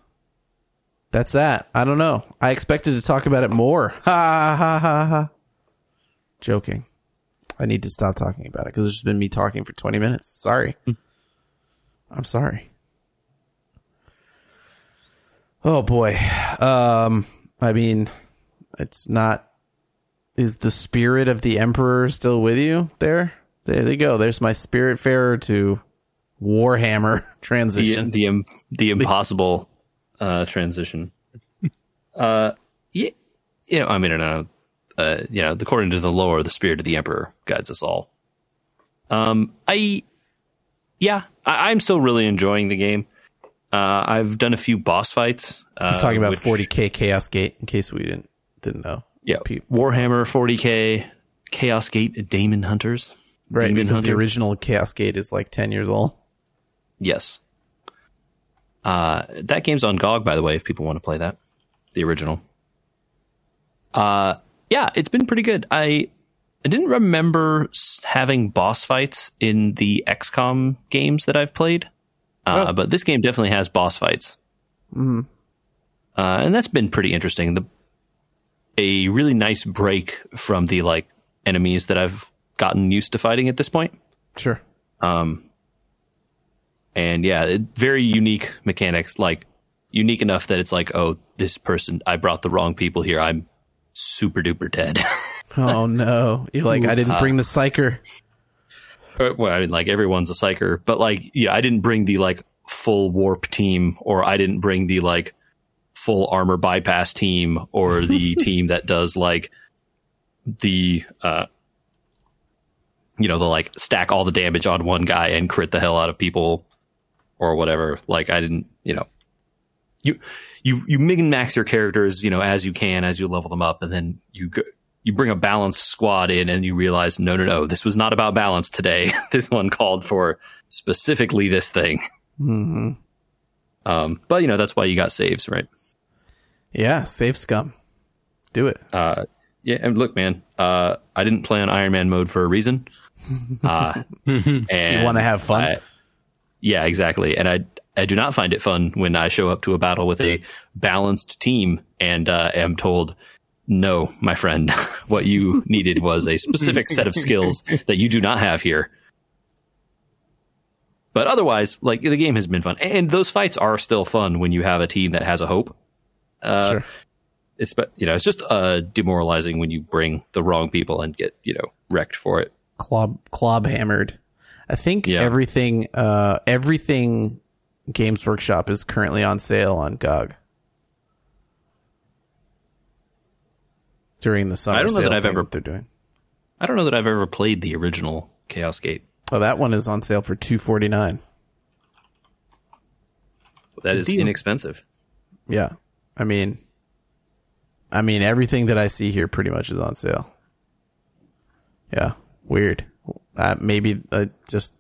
That's that. I don't know. I expected to talk about it more. Ha ha ha ha. Joking. I need to stop talking about it because it's just been me talking for 20 minutes. Sorry. I'm sorry. Oh boy. Um, I mean, it's not. Is the spirit of the emperor still with you? There, there they go. There's my Spiritfarer to Warhammer transition. the, im- the impossible uh, transition. uh, yeah, you know, I mean, I know, uh, you know, according to the lore, the spirit of the emperor guides us all. Um, I, yeah, I, I'm still really enjoying the game. Uh, I've done a few boss fights. Uh, He's talking about which- 40k Chaos Gate. In case we didn't didn't know. Yeah, Pe- Warhammer 40k, Chaos Gate, Daemonhunters. Right, Demon because the original Chaos Gate is like 10 years old. Yes. Uh, that game's on GOG, by the way, if people want to play that, the original. Uh, yeah, it's been pretty good. I I didn't remember having boss fights in the XCOM games that I've played, uh, Oh. but this game definitely has boss fights, mm. uh, and that's been pretty interesting. The a really nice break from the like enemies that I've gotten used to fighting at this point. Sure. And yeah, it, very unique mechanics. Like unique enough that it's like, oh, this person, I brought the wrong people here. I'm super duper dead. Oh no. You're like I didn't bring the psyker. Uh, well, I mean, like everyone's a psyker, but like, yeah, I didn't bring the like full warp team, or I didn't bring the like full armor bypass team, or the team that does like the uh, you know, the like stack all the damage on one guy and crit the hell out of people, or whatever. Like, I didn't, you know, you you you min max your characters, you know, as you can as you level them up, and then you go, you bring a balanced squad in, and you realize, no, no, no, this was not about balance today. this one called for specifically this thing. Mm-hmm. Um, but you know, that's why you got saves, right? Yeah, save scum. Do it. Uh, yeah, and look, man, uh, I didn't play on Iron Man mode for a reason. Uh, and You want to have fun? I- yeah, exactly. And I I do not find it fun when I show up to a battle with a balanced team and uh, am told, "No, my friend, what you needed was a specific set of skills that you do not have here." But otherwise, like the game has been fun, and those fights are still fun when you have a team that has a hope. Uh, sure. it's but you know it's just uh demoralizing when you bring the wrong people and get you know wrecked for it. Clob clob hammered. I think Yeah. everything uh everything Games Workshop is currently on sale on GOG. During the summer I don't know that I've thing ever- they're doing. I don't know that I've ever played the original Chaos Gate. Oh, that one is on sale for 249. That is Deal. inexpensive. Yeah. I mean I mean everything that I see here pretty much is on sale. Yeah. Weird. Uh, maybe uh, just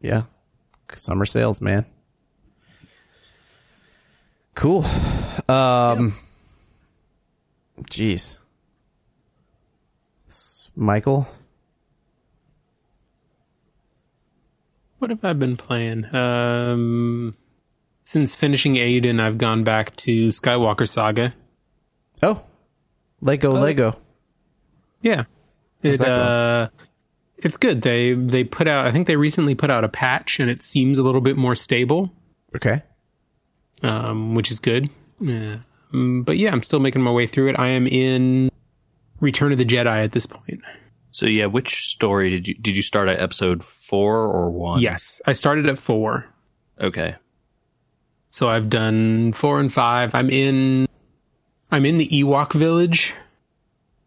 yeah. Summer sales, man. Cool. Um Jeez. Michael? What have I been playing? Um, since finishing Eiyuden, I've gone back to Skywalker Saga. Oh. Lego Lego. Yeah, it uh, it's good. They they put out. I think they recently put out a patch, and it seems a little bit more stable, Okay. um, which is good. Yeah. Um, but yeah, I'm still making my way through it. I am in Return of the Jedi at this point. So yeah, which story did you did you start at episode four or one? Yes, I started at four. Okay. So I've done four and five. I'm in I'm in the Ewok village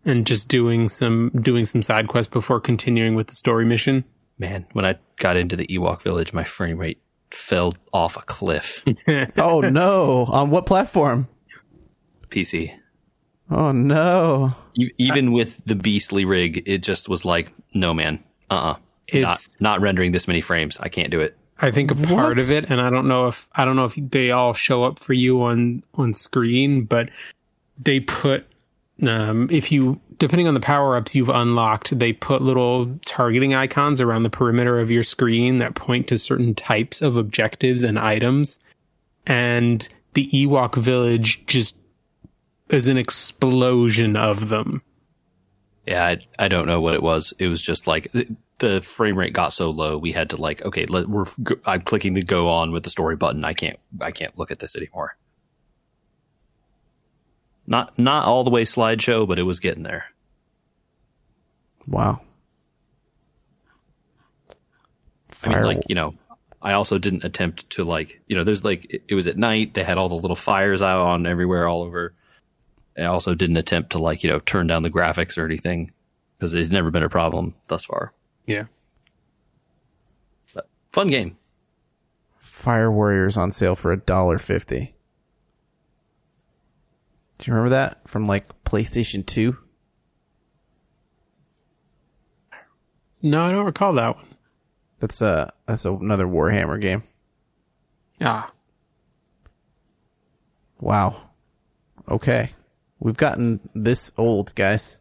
and just doing some doing some side quests before continuing with the story mission. Man, when I got into the Ewok village, my frame rate fell off a cliff. Oh no. on what platform? PC. Oh no. Even with the beastly rig, it just was like, no man. Uh uh Not It's not rendering this many frames. I can't do it. I think a part What? of it and I don't know if I don't know if they all show up for you on on screen, but they put um if you depending on the power-ups you've unlocked, they put little targeting icons around the perimeter of your screen that point to certain types of objectives and items. And the Ewok village just is an explosion of them. Yeah, I, I don't know what it was. It was just like the, the frame rate got so low. We had to like, okay, let, we're I'm clicking to go on with the story button. I can't I can't look at this anymore. Not not all the way slideshow, but it was getting there. Wow. I mean, Fire- like you know, I also didn't attempt to like you know, there's like it, it was at night. They had all the little fires out on everywhere, all over. I also didn't attempt to like you know turn down the graphics or anything because it's never been a problem thus far. Yeah. But fun game. Fire Warriors on sale for a dollar fifty. Do you remember that from like PlayStation Two? No, I don't recall that one. That's a that's another Warhammer game. Ah. Wow. Okay. We've gotten this old, guys.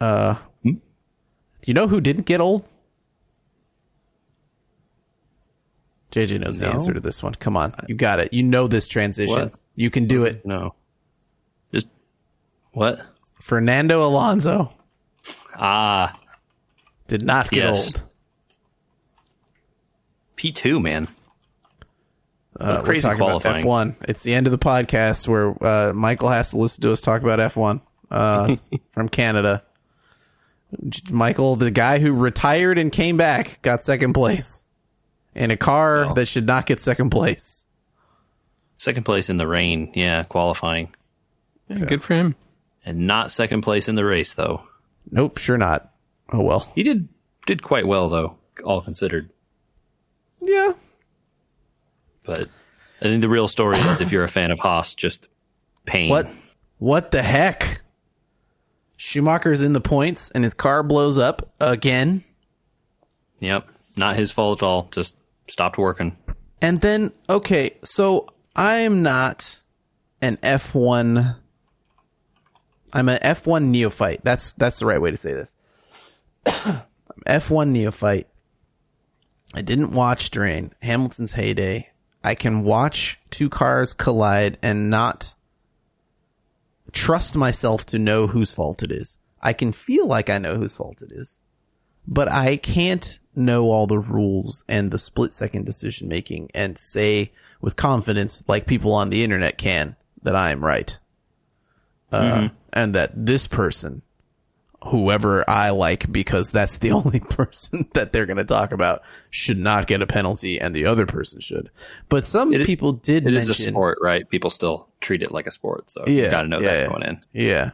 Uh, do you know who didn't get old? JJ knows the answer to this one. Come on. You got it. You know this transition. What? You can do it. No, just what? Fernando Alonso Ah, did not get Yes. old. P two man. Uh, we're crazy talking about qualifying. F1. It's the end of the podcast where uh, Michael has to listen to us talk about F1 uh, from Canada. Michael, the guy who retired and came back, got second place in a car Well. that should not get second place. Second place in the rain, yeah, qualifying, Yeah, Good for him. and not second place in the race though. Nope, sure not. Oh well. He did did quite well though, all considered. Yeah. But I think the real story is if you're a fan of Haas, just pain. What? What the heck? Schumacher's in the points and his car blows up again. Yep, not his fault at all. Just stopped working. And then, okay, so I am not an F1. I'm an F1 neophyte. That's that's the right way to say this. F1 neophyte. I didn't watch during Hamilton's heyday. I can watch two cars collide and not trust myself to know whose fault it is. I can feel like I know whose fault it is but I can't know all the rules and the split second decision making and say with confidence, like people on the internet can, that I am right. Uh, and that this person, whoever I like, because that's the only person that they're going to talk about, should not get a penalty and the other person should. But some It- people did It mention. is a sport, right? People still treat it like a sport, so Yeah, you got to know yeah, that going in. Yeah.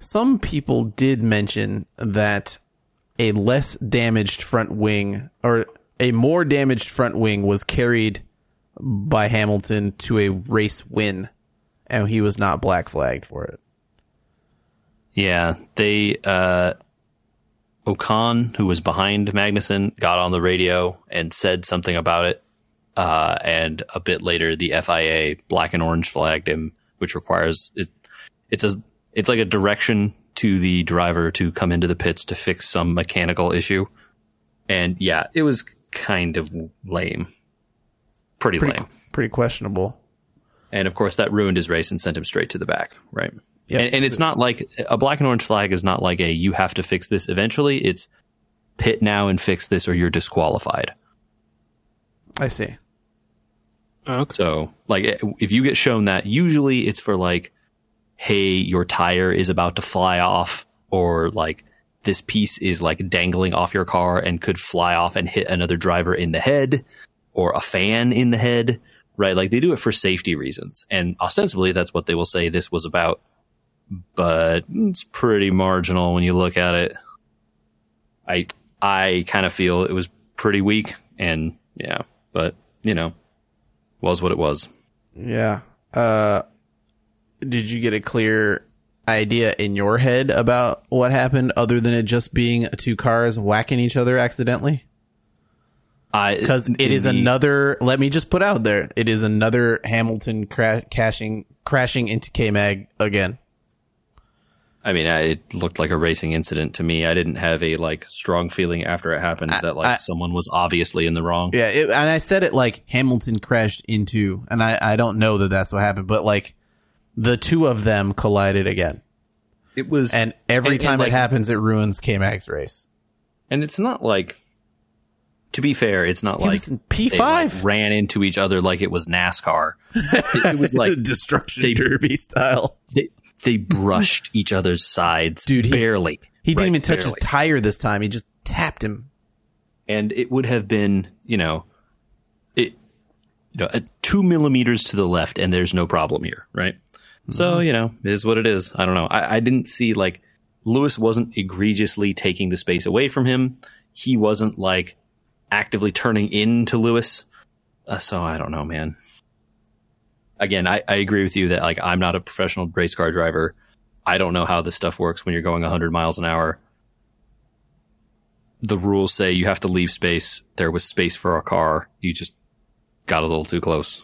Some people did mention that a less damaged front wing or a more damaged front wing was carried by Hamilton to a race win and he was not black flagged for it. Yeah, they uh Ocon, who was behind Magnussen, got on the radio and said something about it. Uh, and a bit later, the FIA black and orange flagged him, which requires it, it's a it's like a direction to the driver to come into the pits to fix some mechanical issue. And yeah, it was kind of lame, pretty, Pretty, lame. pretty questionable. And of course, that ruined his race and sent him straight to the back, right? Yep. And, and it's not like a black and orange flag is not like a you have to fix this eventually. It's pit now and fix this or you're disqualified. I see. Oh, okay. So, like, if you get shown that, usually it's for like, hey, your tire is about to fly off, or like, this piece is like dangling off your car and could fly off and hit another driver in the head, or a fan in the head, right? Like, they do it for safety reasons. And ostensibly, that's what they will say this was about. But it's pretty marginal when you look at it. I, I kind of feel it was pretty weak, and yeah, but, you know, was what it was. Yeah. Uh did you get a clear idea in your head about what happened other than it just being two cars whacking each other accidentally? I because it is the- another. Let me just put out there: it is another Hamilton cra- crashing crashing into K Mag again. I mean, I, it looked like a racing incident to me. I didn't have a like strong feeling after it happened that like I- someone was obviously in the wrong. Yeah, it, and I said it like Hamilton crashed into, and I I don't know that that's what happened, but like the two of them collided again, It was, and every And- and, time like- it happens, it ruins K Mag's race. and it's not like. To be fair, it's not He like they, P5. like, ran into each other like it was NASCAR. It, it was like destruction they- derby style. they, they brushed each other's sides, Dude, he- barely. He didn't Right, even touch his tire this time. He just tapped him. and it would have been, you know, it you know, two millimeters to the left, and there's no problem here, right? So you know, it is what it is. I don't know. I, I didn't see like Lewis wasn't egregiously taking the space away from him. He wasn't like actively turning into Lewis. Uh, so I don't know, man. Again, I, I agree with you that like I'm not a professional race car driver. I don't know how this stuff works when you're going 100 miles an hour. The rules say you have to leave space. There was space for a car. You just got a little too close.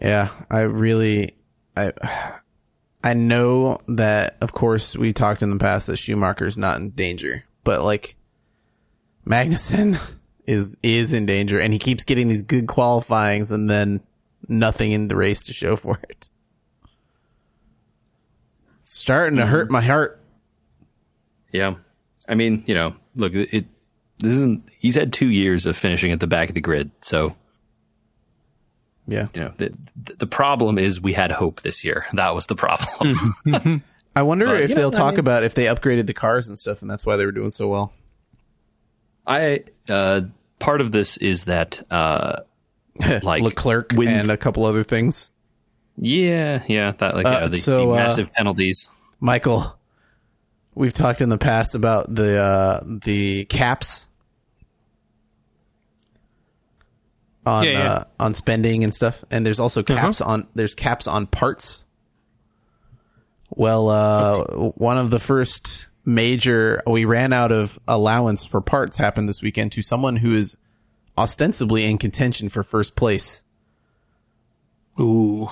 Yeah, I really, I, I know that. Of course, we talked in the past that Schumacher's not in danger, but like Magnussen is is in danger, and he keeps getting these good qualifyings, and then nothing in the race to show for it. It's starting to hurt mm-hmm. my heart. Yeah, I mean, you know, look, it. This isn't. He's had two years of finishing at the back of the grid, so Yeah, you know the the problem is we had hope this year. That was the problem. I wonder But, if they'll I talk mean- about if they upgraded the cars and stuff, and that's why they were doing so well. I uh, part of this is that uh, like Leclerc when- and a couple other things. yeah yeah that like you Uh, know, the, so, the uh, massive penalties. Michael, we've talked in the past about the uh, the caps on Yeah, yeah. Uh, on spending and stuff, and there's also caps on there's caps on parts. Well, uh, one of the first major we ran out of allowance for parts happened this weekend to someone who is ostensibly in contention for first place. Ooh.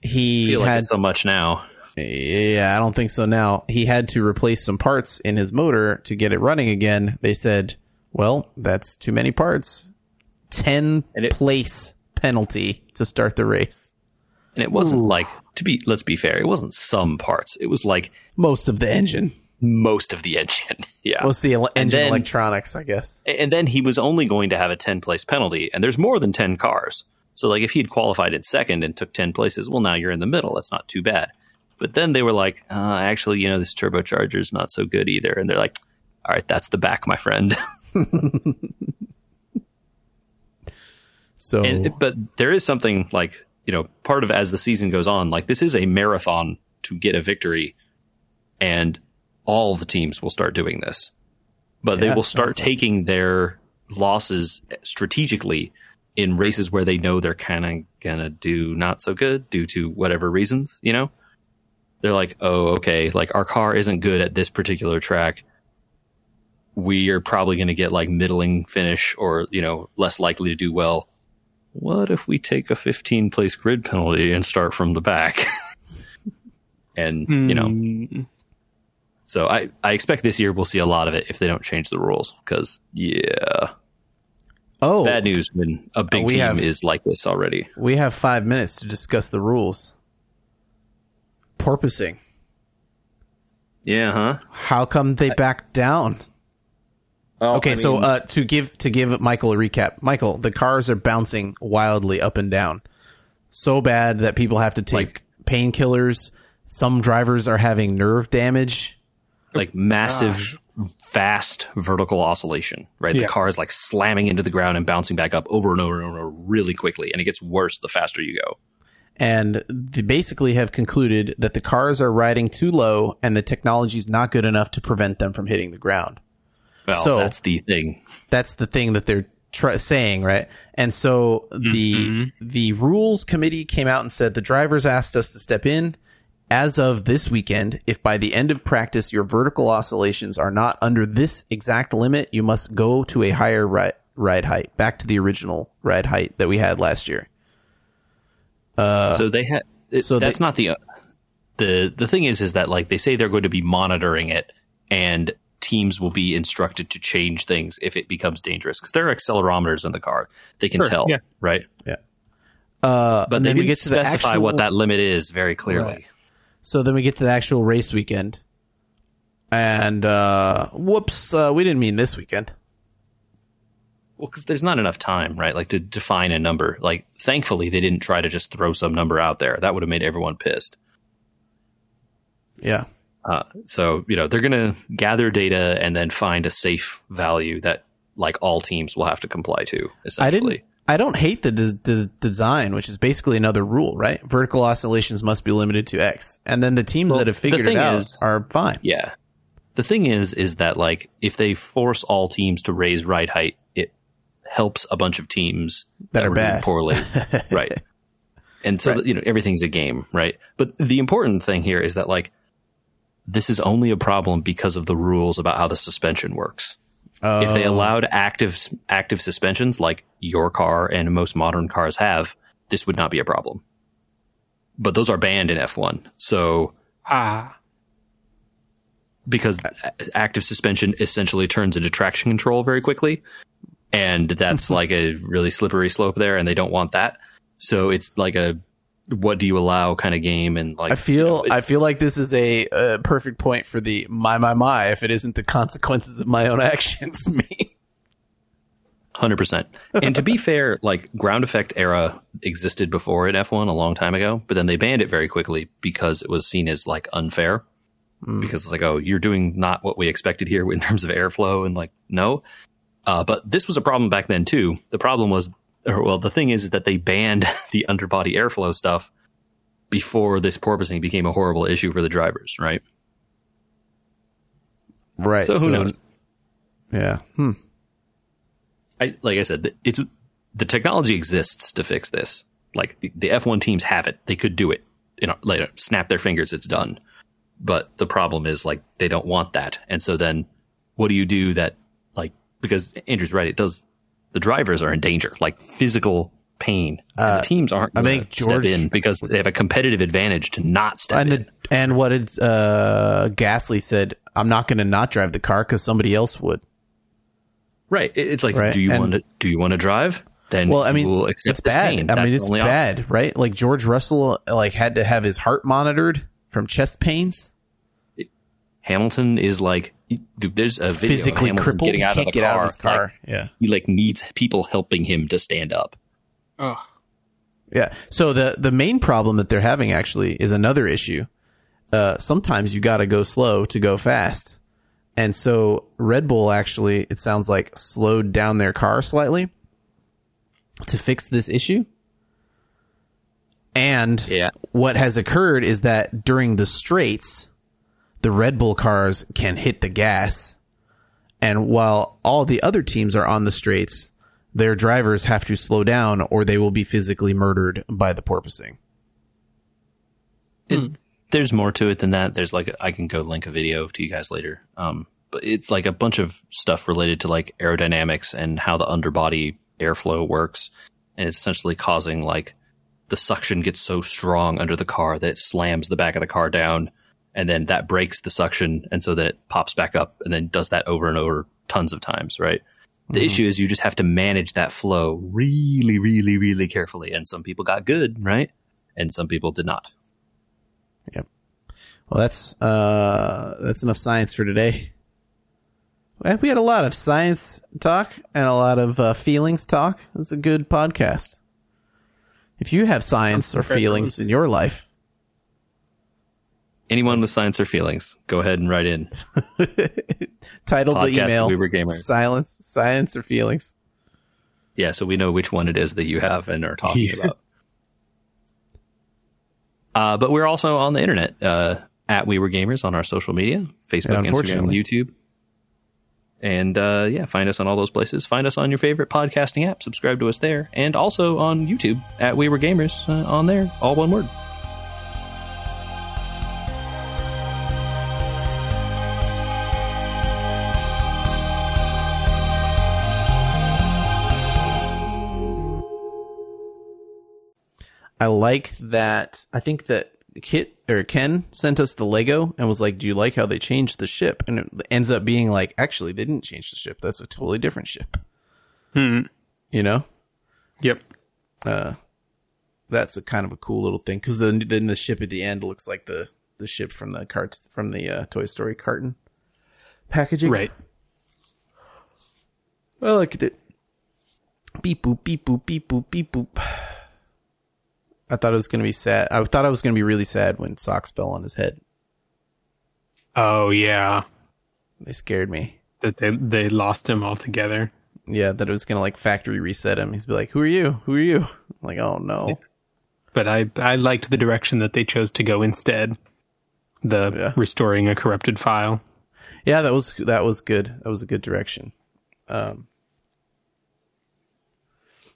He feel like had it's so much now. Yeah, I don't think so now. He had to replace some parts in his motor to get it running again. They said, well, that's too many parts. 10 And it- place penalty to start the race. And it wasn't like to be let's be fair, it wasn't some parts. It was like Most of the engine. most of the engine. yeah. Most of the ele- engine then- electronics, I guess. and then he was only going to have a 10 place penalty and there's more than 10 cars so like if he'd qualified in second and took 10 places well now you're in the middle that's not too bad but then they were like uh, actually you know this turbocharger's not so good either and they're like all right that's the back my friend So, and but there is something like you know part of as the season goes on like this is a marathon to get a victory and all the teams will start doing this. But they will start sounds like- taking their losses strategically in races where they know they're kind of gonna do not so good due to whatever reasons you know? They're like oh okay like our car isn't good at this particular track. We are probably going to get like middling finish or you know less likely to do well what if we take a 15 place grid penalty and start from the back and you know Mm, so I, I expect this year we'll see a lot of it if they don't change the rules because yeah oh, bad news when a big team have- is like this already we have five minutes to discuss the rules. Porpoising. yeah huh How come they backed down? Okay, so uh, to give to give Michael a recap, Michael, the cars are bouncing wildly up and down, so bad that people have to take painkillers. Some drivers are having nerve damage. like massive fast vertical oscillation right Yeah. the car is like slamming into the ground and bouncing back up over and over and over really quickly and it gets worse the faster you go and they basically have concluded that the cars are riding too low and the technology is not good enough to prevent them from hitting the ground. Well So- that's the thing That's the thing that they're tr- saying, right? And so the the rules committee came out and said the drivers asked us to step in. As of this weekend, if by the end of practice your vertical oscillations are not under this exact limit, you must go to a higher ride, ride height, back to the original ride height that we had last year. so they had so that's they- not the uh, the the thing is is that like they say they're going to be monitoring it and teams will be instructed to change things if it becomes dangerous because there are accelerometers in the car they can Sure, tell yeah. right Uh, but and they then we get to specify actual, what that limit is very clearly Right. So then we get to the actual race weekend, and uh, whoops, uh, we didn't mean this weekend. Well, because there's not enough time, right? Like to define a number. Like, thankfully, they didn't try to just throw some number out there. That would have made everyone pissed. Yeah. Uh, so, you know, they're going to gather data and then find a safe value that, like, all teams will have to comply to. I Essentially, didn't. I don't hate the, the the design, which is basically another rule, right? Vertical oscillations must be limited to X, and then the teams Well, that have figured it out is- are fine. Yeah. The thing is, is that like if they force all teams to raise ride height, it helps a bunch of teams That are were doing bad. poorly, right? And so you know everything's a game, right? But the important thing here is that like this is only a problem because of the rules about how the suspension works. If they Oh. allowed active active suspensions like your car and most modern cars have, this would not be a problem. But those are banned in F1. So Ah, because active suspension essentially turns into traction control very quickly. And that's like a really slippery slope there, and they don't want that. So it's like a what do you allow kind of game, and like I feel you know, I feel like this is a, uh perfect point for the my my my if it isn't the consequences of my own actions me. Hundred percent. And to be fair, like ground effect era existed before in F one a long time ago, but then they banned it very quickly because it was seen as like unfair. Because it's like, oh, you're doing not what we expected here in terms of airflow, and like, no. Uh, but this was a problem back then too. The problem was, or well, the thing is, is that they banned the underbody airflow stuff before this porpoising became a horrible issue for the drivers, right? Right. So who knows? Yeah. Hmm. I like I said, it's the technology exists to fix this. Like the, the F1 teams have it; they could do it. You know, like snap their fingers, it's done. But the problem is like they don't want that, and so then what do you do that like because Andrew's right, it does. The drivers are in danger, like physical pain. and teams aren't. I gonna think George- step in because they have a competitive advantage to not step And in. and what uh Gasly said, I'm not going to not drive the car cuz somebody else would. right? It's like, Right, do you want to? Do you want to drive? Then Well, I mean, will accept it's bad. pain. I That's mean, it's only option. bad, right? Like George Russell like had to have his heart monitored from chest pains. Hamilton is like, dude, there's a video Physically Hamilton crippled, getting he can't of the get car. out of his car. Like, yeah. he like needs people helping him to stand up. oh, Yeah. So the the main problem that they're having actually is another issue. Uh, sometimes you got to go slow to go fast, and so Red Bull actually, it sounds like, slowed down their car slightly to fix this issue. And Yeah. what has occurred is that during the straights, the Red Bull cars can hit the gas, and while all the other teams are on the straights, their drivers have to slow down or they will be physically murdered by the porpoising. It, there's more to it than that. There's like I can go link a video to you guys later. Um, but it's like a bunch of stuff related to like aerodynamics and how the underbody airflow works, and it's essentially causing like the suction gets so strong under the car that it slams the back of the car down, and then that breaks the suction, and so that it pops back up, and then does that over and over tons of times, right? The issue is you just have to manage that flow really, really, really carefully, and some people got good, right? And some people did not. Yep. Well, that's uh, that's enough science for today. We had a lot of science talk and a lot of uh, feelings talk. It's a good podcast. If you have science or feelings in your life, Anyone with science or feelings, go ahead and write in. title the email We Were Gamers. silence science or feelings. Yeah, so we know which one it is that you have and are talking Yeah. about. Uh, but we're also on the internet uh, at We Were Gamers on our social media Facebook, Yeah, Instagram. YouTube. And uh, yeah, find us on all those places. Find us on your favorite podcasting app. Subscribe to us there. And also on YouTube at We Were Gamers uh, on there, all one word. I like that. I think that Kit or Ken sent us the Lego and was like, "Do you like how they changed the ship?" And it ends up being like, actually, they didn't change the ship. That's a totally different ship. Hmm. You know, yep. that's a kind of a cool little thing because then then the ship at the end looks like the the ship from the cart from the uh, Toy Story carton packaging. Right. Well I liked it. Beep boop beep boop beep boop beep boop. I thought it was gonna be sad. I thought I was gonna be really sad when Sox fell on his head. Oh yeah. They scared me. That they they lost him altogether. yeah, that it was gonna like factory reset him. He's be like, "Who are you? Who are you?" I'm like, oh no. But I I liked the direction that they chose to go instead. The Yeah. restoring a corrupted file. Yeah, that was that was good. That was a good direction. Um,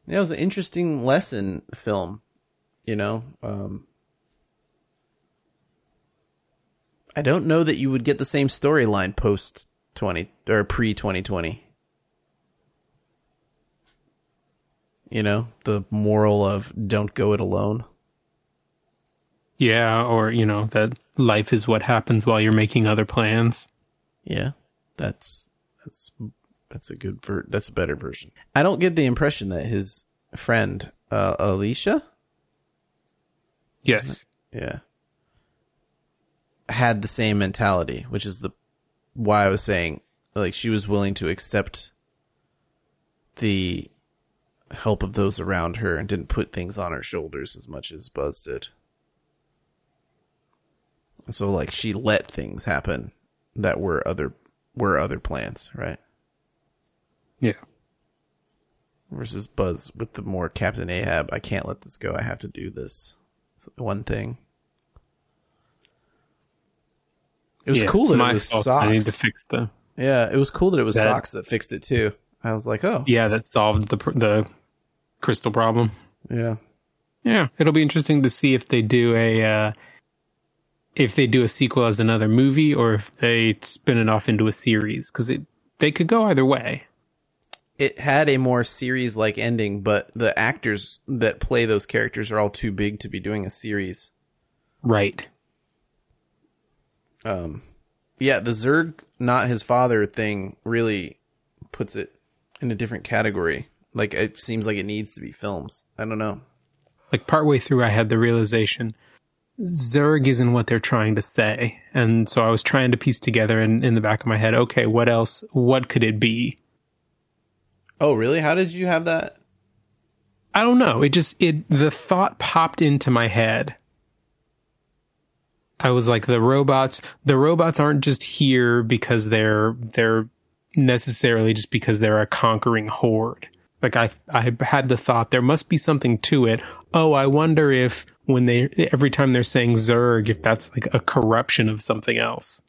yeah, it was an interesting lesson film. You know, um, I don't know that you would get the same storyline post twenty or pre twenty twenty. You know, the moral of don't go it alone. Yeah, or you know that life is what happens while you're making other plans. Yeah, that's that's that's a good ver- that's a better version. I don't get the impression that his friend uh, Alisha, Yes. yeah, had the same mentality, which is the why I was saying like she was willing to accept the help of those around her and didn't put things on her shoulders as much as Buzz did. So like she let things happen that were other were other plans, right? Yeah. versus Buzz with the more Captain Ahab. I can't let this go. I have to do this one thing. It was Yeah, cool that my it was fault. I need to Sox. fix the. Yeah, it was cool that it was That- Sox that fixed it too. I was like, oh, Yeah, that solved the the crystal problem. yeah. Yeah, it'll be interesting to see if they do a uh, if they do a sequel as another movie or if they spin it off into a series because it they could go either way. It had a more series like ending, but the actors that play those characters are all too big to be doing a series. Right. Um, yeah, the Zurg, not his father thing really puts it in a different category. Like, it seems like it needs to be films. I don't know. Like partway through, I had the realization Zurg isn't what they're trying to say, and so I was trying to piece together in, in the back of my head. Okay, what else? What could it be? Oh, really? How did you have that? I don't know. It just it the thought popped into my head. I was like the robots the robots aren't just here because they're they're necessarily just because they're a conquering horde. Like I I had the thought there must be something to it. Oh, I wonder if when they every time they're saying Zurg if that's like a corruption of something else.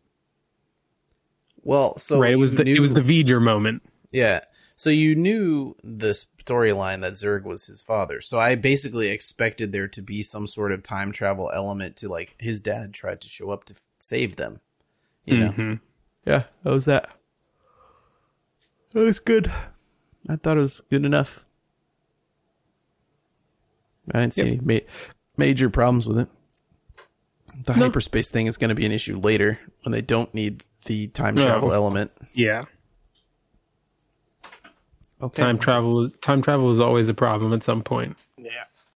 Well, so right? It was the knew- it was the V'ger moment. yeah. So you knew the storyline that Zurg was his father. So I basically expected there to be some sort of time travel element to like his dad tried to show up to f- save them. You know. Mhm. Yeah, how was that? That was good. I thought it was good enough. I didn't see any ma- major problems with it. The hyperspace thing is going to be an issue later when they don't need the time No. travel element. Yeah. Okay. Time travel time travel is always a problem at some point. Yeah.